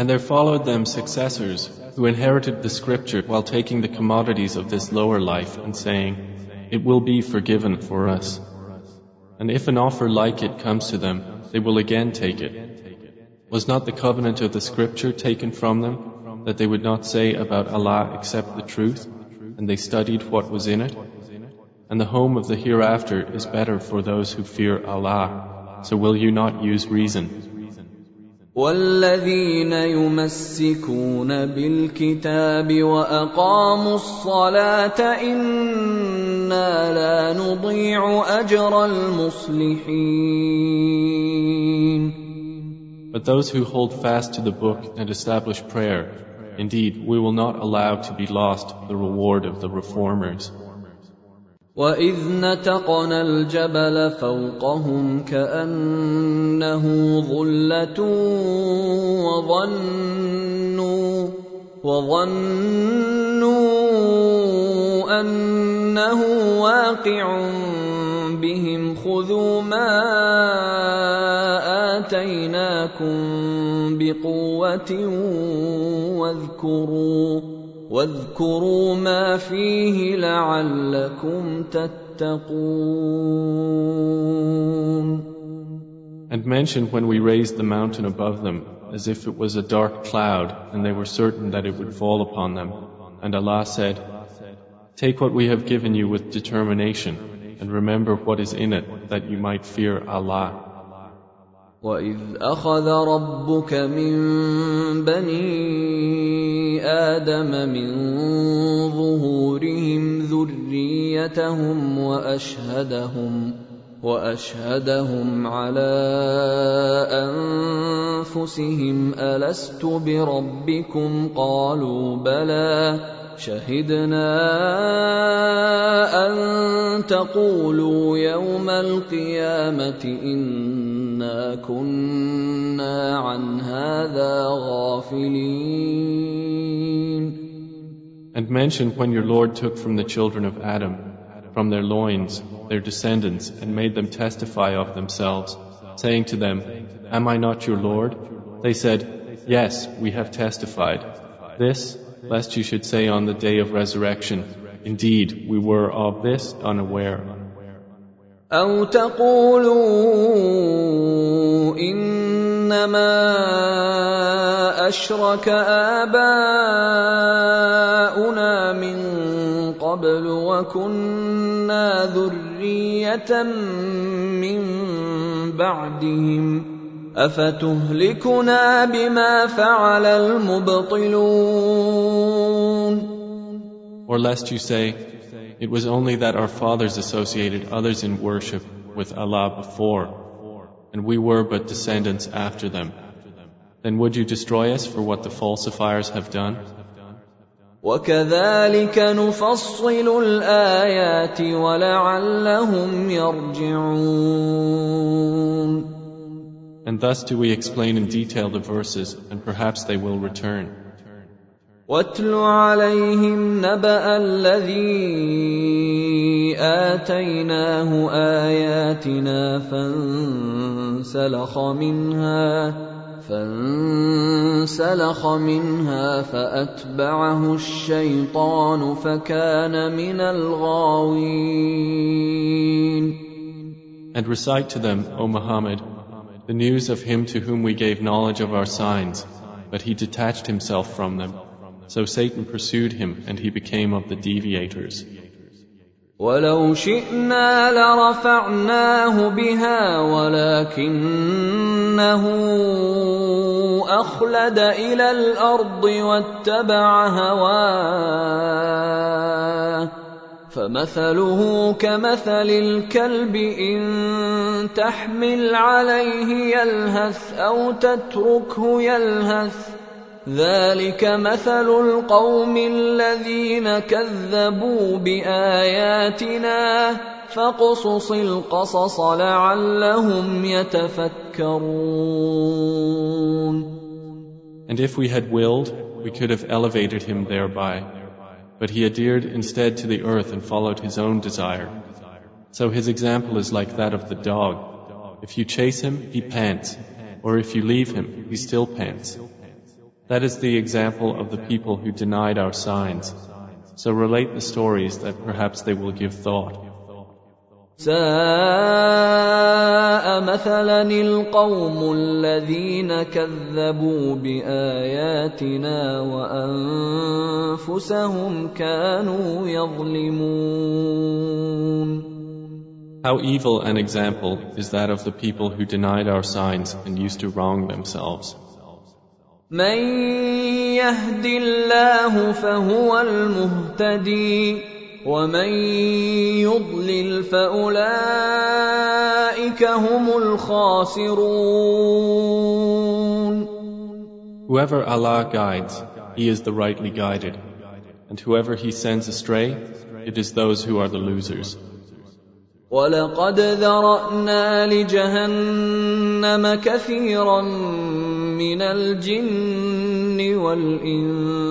S1: And there followed them successors who inherited the scripture while taking the commodities of this lower life and saying, It will be forgiven for us. And if an offer like it comes to them, they will again take it. Was not the covenant of the scripture taken from them that they would not say about Allah except the truth, and they studied what was in it? And the home of the hereafter is better for those who fear Allah. So will you not use reason?
S2: والذين يمسكون بالكتاب واقاموا الصلاه أنا لا نضيع اجر المصلحين
S1: But those who hold fast to the book and establish prayer, indeed, we will not allow to be lost the reward of the reformers.
S2: واذ نتقنا الجبل فوقهم كانه ظله وظنوا وظنوا انه واقع بهم خذوا ما اتيناكم بقوه واذكروا واذكروا ما فيه لعلكم تتقون
S1: And mention when we raised the mountain above them as if it was a dark cloud and they were certain that it would fall upon them. And Allah said, Take what we have given you with determination and remember what is in it that you might fear Allah.
S2: واذ اخذ ربك من بني آدم من ظهورهم ذريتهم واشهدهم واشهدهم على انفسهم الست بربكم قالوا بلى شهدنا ان تقولوا يوم القيامه انا كنا عن هذا غافلين
S1: And mention when your Lord took from the children of Adam, from their loins, their descendants, and made them testify of themselves, saying to them, Am I not your Lord? They said, Yes, we have testified. This, lest you should say on the day of resurrection, Indeed, we were of this unaware.
S2: أو تقولوا إنما أشرك آباؤنا من قبل وكنا ذرية من بعدهم افتهلكنا بما فعل المبطلون
S1: Or lest you say, it was only that our fathers associated others in worship with Allah before, and we were but descendants after them. Then would you destroy us for what the falsifiers have done?
S2: وكذلك نفصل الآيات ولعلهم يرجعون
S1: And thus do we explain in detail the verses, and perhaps they will return.
S2: واتل عليهم نبأ الذي آتيناه آياتنا فانسلخ منها فانسلخ منها فأتبعه الشيطان فكان من الغاوين
S1: And recite to them, O Muhammad, the news of him to whom we gave knowledge of our signs, but he detached himself from them. So Satan pursued him, and he became of the deviators.
S2: ولو شئنا لرفعناه بها ولكنه اخلد الى الارض واتبع هواه فمثله كمثل الكلب إن تحمل عليه يلهث أو تتركه يلهث ذلك مثل القوم الذين كذبوا بآياتنا فاقصص القصص لعلهم يتفكرون
S1: And if we had willed, we could have elevated him thereby. But he adhered instead to the earth and followed his own desire. So his example is like that of the dog. If you chase him, he pants, or if you leave him, he still pants. That is the example of the people who denied our signs. So relate the stories that perhaps they will give thought.
S2: ساء مثلا القوم الذين كذبوا باياتنا وانفسهم كانوا يظلمون
S1: How evil an example is that of the people who denied our signs and used to wrong themselves.
S2: من يهد الله فهو المهتدي ومن يضلل فاولئك هم الخاسرون
S1: Whoever Allah guides, he is the rightly guided. And whoever he sends astray, it is those who are the losers.
S2: ولقد ذرانا لجهنم كثيرا من الجن والانس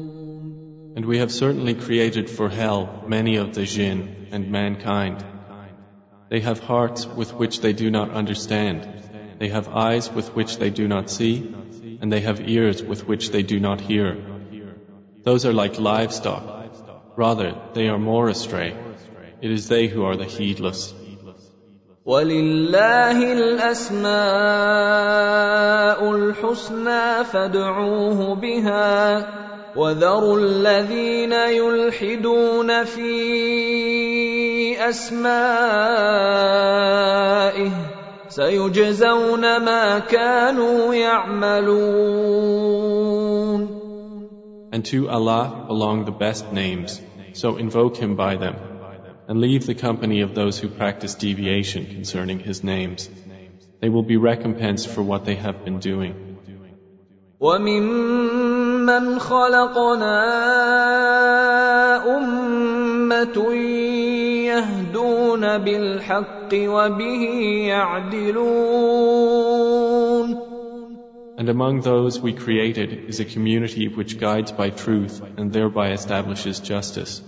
S1: And we have certainly created for hell many of the jinn and mankind. They have hearts with which they do not understand. They have eyes with which they do not see, and they have ears with which they do not hear. Those are like livestock. Rather, they are more astray. It is they who are the heedless.
S2: ولله الاسماء الحسنى فادعوه بها وذروا الذين يلحدون في اسمائه سيجزون ما كانوا يعملون
S1: And to Allah belong the best names, so invoke Him by them, and leave the company of those who practice deviation concerning His names. They will be recompensed for what they have been doing.
S2: وممن خلقنا أمة يهدون بالحق وبه يعدلون
S1: And among those we created is a community which guides by truth and thereby establishes justice.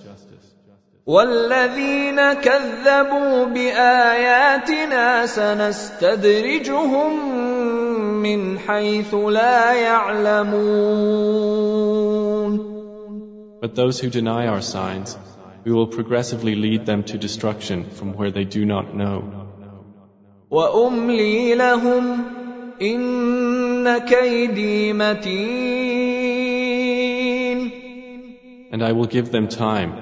S2: والذين كذبوا بآياتنا سنستدرجهم من حيث لا يعلمون
S1: But those who deny our signs, we will progressively lead them to destruction from where they do not know.
S2: واملي لهم ان كيدي متين
S1: And I will give them time.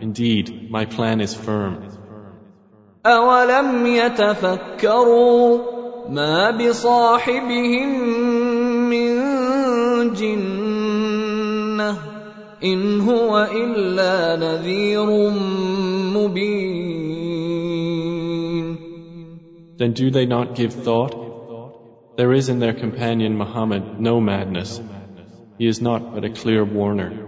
S1: Indeed, my plan is firm.
S2: اولم يتفكروا ما بصاحبهم من جنه ان هو الا نذير مبين
S1: Then do they not give thought? There is in their companion Muhammad no madness. He is not but a clear warner.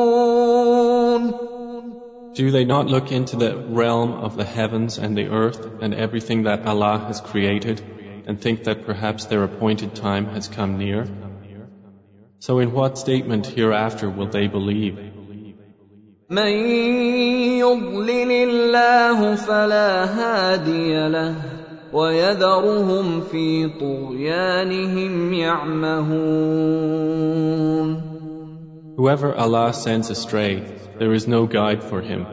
S1: Do they not look into the realm of the heavens and the earth and everything that Allah has created and think that perhaps their appointed time has come near? So in what statement hereafter will they believe?
S2: من يضلل الله فلا هادي له ويذرهم في طغيانهم يعمهون
S1: Whoever Allah sends astray, there is no guide for him,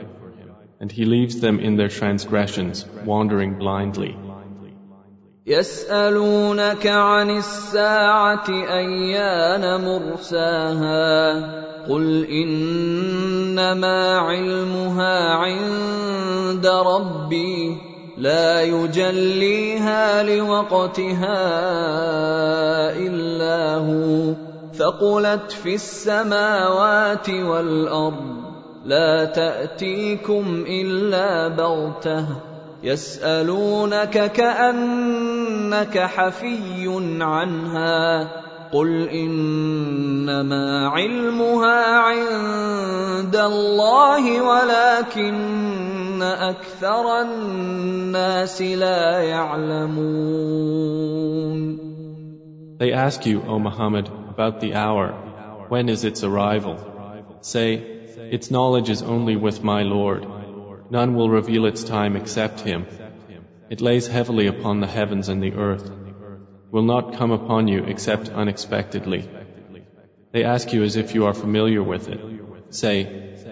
S1: and He leaves them in their transgressions, wandering blindly.
S2: يسألونك عن الساعة أيان مرساها قل إنما علمها عند ربي لا يجليها لوقتها إلا هو ثقلت في السماوات والأرض. لا تأتيكم إلا بغتة. يسألونك كأنك حفي عنها. قل إنما علمها عند الله ولكن أكثر الناس لا يعلمون.
S1: They ask you, O Muhammad, about the hour. When is its arrival? Say, its knowledge is only with my Lord. None will reveal its time except Him. It lays heavily upon the heavens and the earth. Will not come upon you except unexpectedly. They ask you as if you are familiar with it. Say,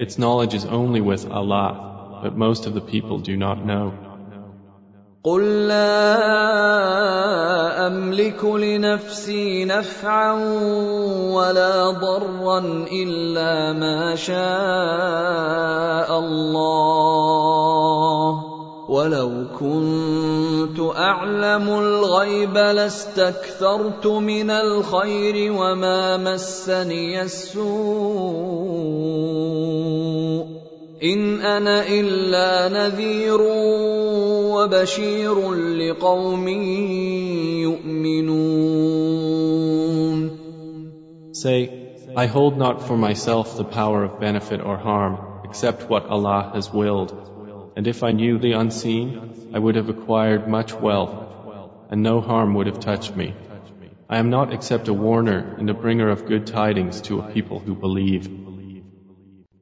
S1: its knowledge is only with Allah, but most of the people do not know.
S2: قل لا املك لنفسي نفعا ولا ضرا الا ما شاء الله ولو كنت اعلم الغيب لاستكثرت من الخير وما مسني السوء ان انا الا نذير وبشير لقوم يؤمنون
S1: Say, I hold not for myself the power of benefit or harm except what Allah has willed. And if I knew the unseen, I would have acquired much wealth, and no harm would have touched me. I am not except a warner and a bringer of good tidings to a people who believe.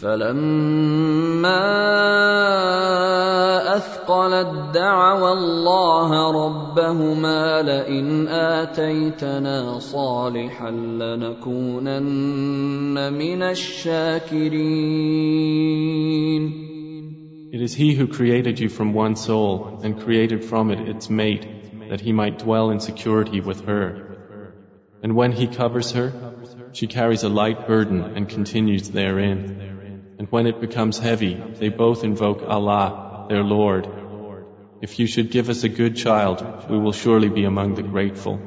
S2: فلما اثقلت دعوا الله ربهما لئن اتيتنا صالحا لنكونن من الشاكرين
S1: It is He who created you from one soul and created from it its mate that He might dwell in security with her. And when He covers her, she carries a light burden and continues therein. And when it becomes heavy, they both invoke Allah, their Lord. If you should give us a good child, we will surely be among the grateful.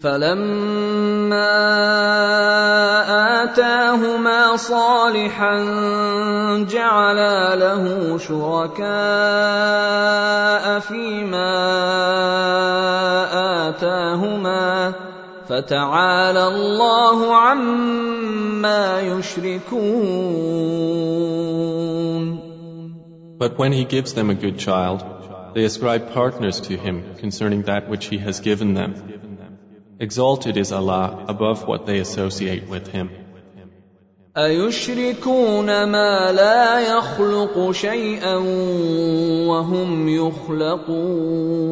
S2: فلما آتاهما صالحا جعلا له شركاء فيما آتاهما فتعالى الله عما يشركون
S1: But when he gives them a good child, they ascribe partners to him concerning that which he has given them. Exalted is Allah above what they associate with him.
S2: أيشركون ما لا يخلق شيئا وهم يخلقون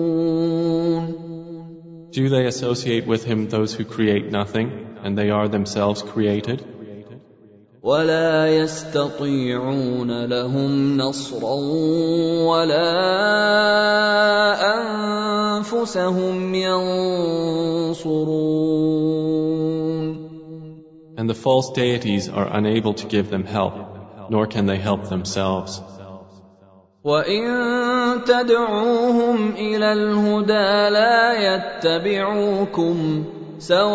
S1: Do they associate with him those who create nothing, and they are themselves created?
S2: ولا يستطيعون لهم نصرا ولا انفسهم ينصرون
S1: And the false deities are unable to give them help, nor can they help themselves.
S2: وان تدعوهم إلى الهدى لا يتبعوكم سواء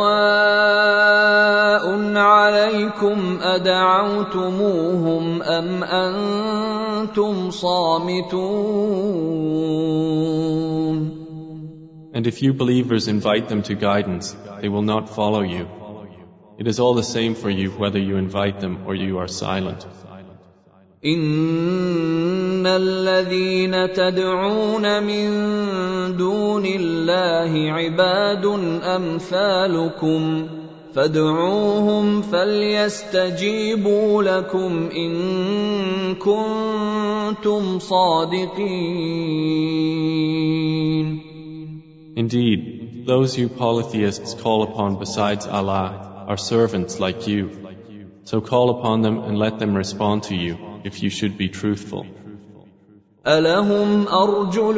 S2: عليكم ادعوتموهم ام أنتم صامتون
S1: And if you believers invite them to guidance, they will not follow you. It is all the same for you whether you invite them or you are silent.
S2: ان الذين تدعون من دون الله عباد امثالكم فادعوهم فليستجيبوا لكم ان كنتم صادقين
S1: Indeed, those you polytheists call upon besides Allah are servants like you. So call upon them and let them respond to you if you should be truthful.
S2: ألهم أرجل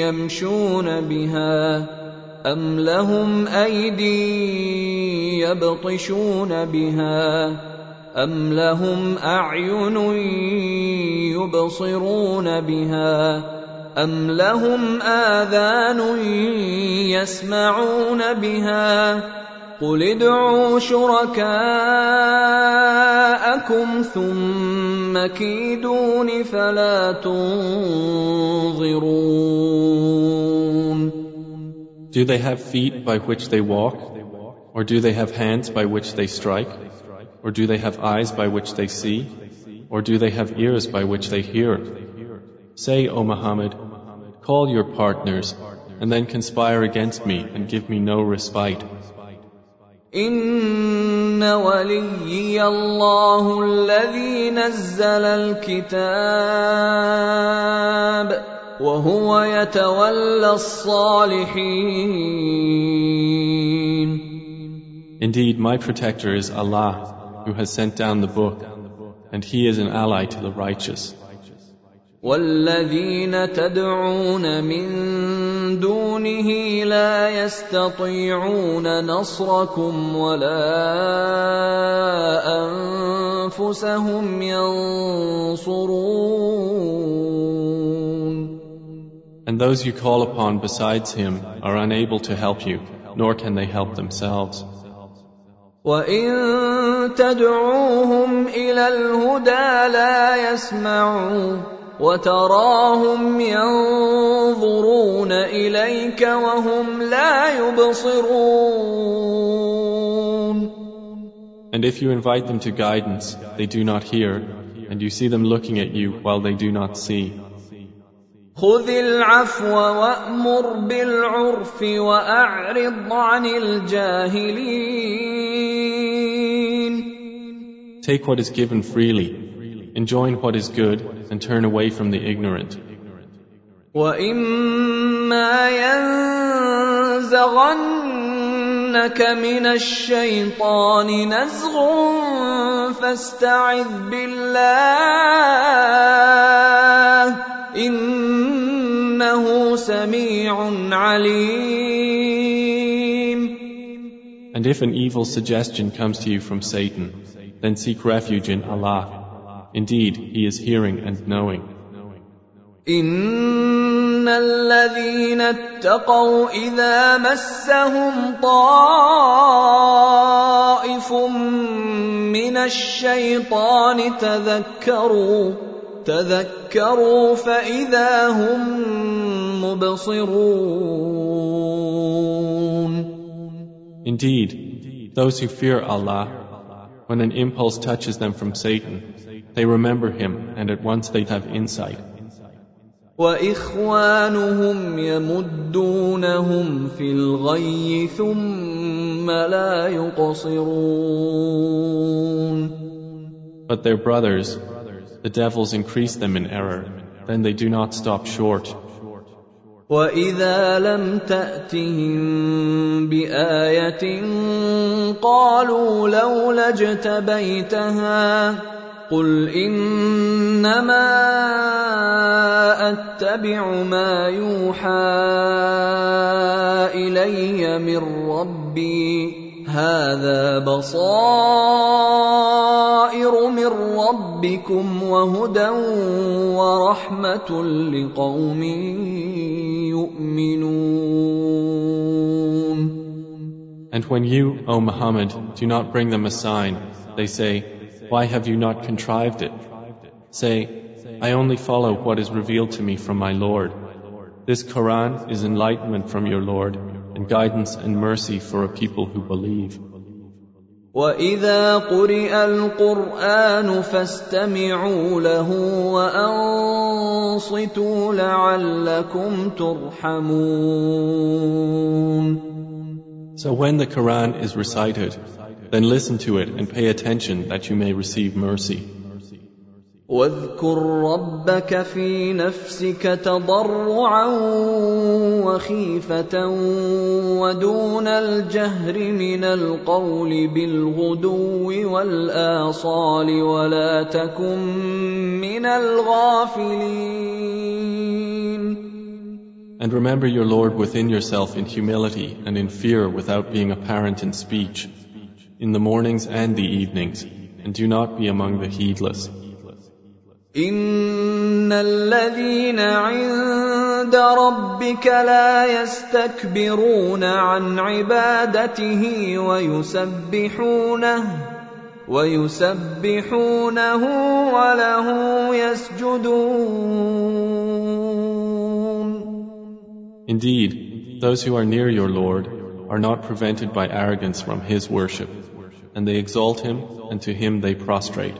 S2: يمشون بها أم لهم أيدي يبطشون بها أم لهم أعين يبصرون بها أم لهم آذان يسمعون بها قل ادعوا شركاءكم ثم كيدون فلا تنظرون
S1: Do they have feet by which they walk? Or do they have hands by which they strike? Or do they have eyes by which they see? Or do they have ears by which they hear? Say, O Muhammad, call your partners and then conspire against me and give me no respite.
S2: ان وليي الله الذي نزل الكتاب وهو يتولى الصالحين
S1: Indeed, my protector is Allah, who has sent down the book, and He is an ally to the righteous.
S2: والذين تدعون من دونه لا يستطيعون نصركم ولا انفسهم ينصرون
S1: And those you call upon besides Him are unable to help you, nor can they help themselves.
S2: وان تدعوهم إلى الهدى لا يسمعوا وتراهم ينظرون اليك وهم لا يبصرون
S1: And if you invite them to guidance, they do not hear, and you see them looking at you while they do not see.
S2: خذ العفو وامر بالعرف واعرض عن الجاهلين
S1: Take what is given freely, enjoin what is good, and turn away from the ignorant.
S2: واما ينزغنك من الشيطان نزغ فاستعذ بالله انه سميع عليم
S1: And if an evil suggestion comes to you from Satan, then seek refuge in Allah. Indeed, He is hearing and knowing.
S2: ان الذين اتقوا اذا مسهم طائف من الشيطان تذكروا تذكروا فاذا هم مبصرون
S1: Indeed, those who fear Allah, when an impulse touches them from Satan, they remember him and at once they have insight.
S2: واخوانهم يمدونهم في الغي ثم لا يقصرون
S1: But their brothers, the devils increase them in error, then they do not stop short.
S2: واذا لم تاتهم بايه قالوا لولا اجتبيتها قل انما اتبع ما يوحى الي من ربي هذا بصائر من ربكم وهدى ورحمه لقوم يؤمنون.
S1: And when you, O Muhammad, do not bring them a sign, they say, Why have you not contrived it? Say, I only follow what is revealed to me from my Lord. This Quran is enlightenment from your Lord and guidance and mercy for a people who believe.
S2: واذا قرئ القران فاستمعوا له وانصتوا لعلكم ترحمون
S1: So when the Quran is recited, then listen to it and pay attention that you may receive mercy.
S2: واذكر ربك في نفسك تضرعا وخيفه ودون الجهر من القول بالغدو والاصال ولا تكن من الغافلين
S1: And remember your Lord within yourself in humility and in fear without being apparent in speech, in the mornings and the evenings, and do not be among the heedless.
S2: ان الذين عند ربك لا يستكبرون عن عبادته ويسبحونه ويسبحونه وله يسجدون
S1: Indeed, those who are near your Lord are not prevented by arrogance from His worship, and they exalt Him and to Him they prostrate.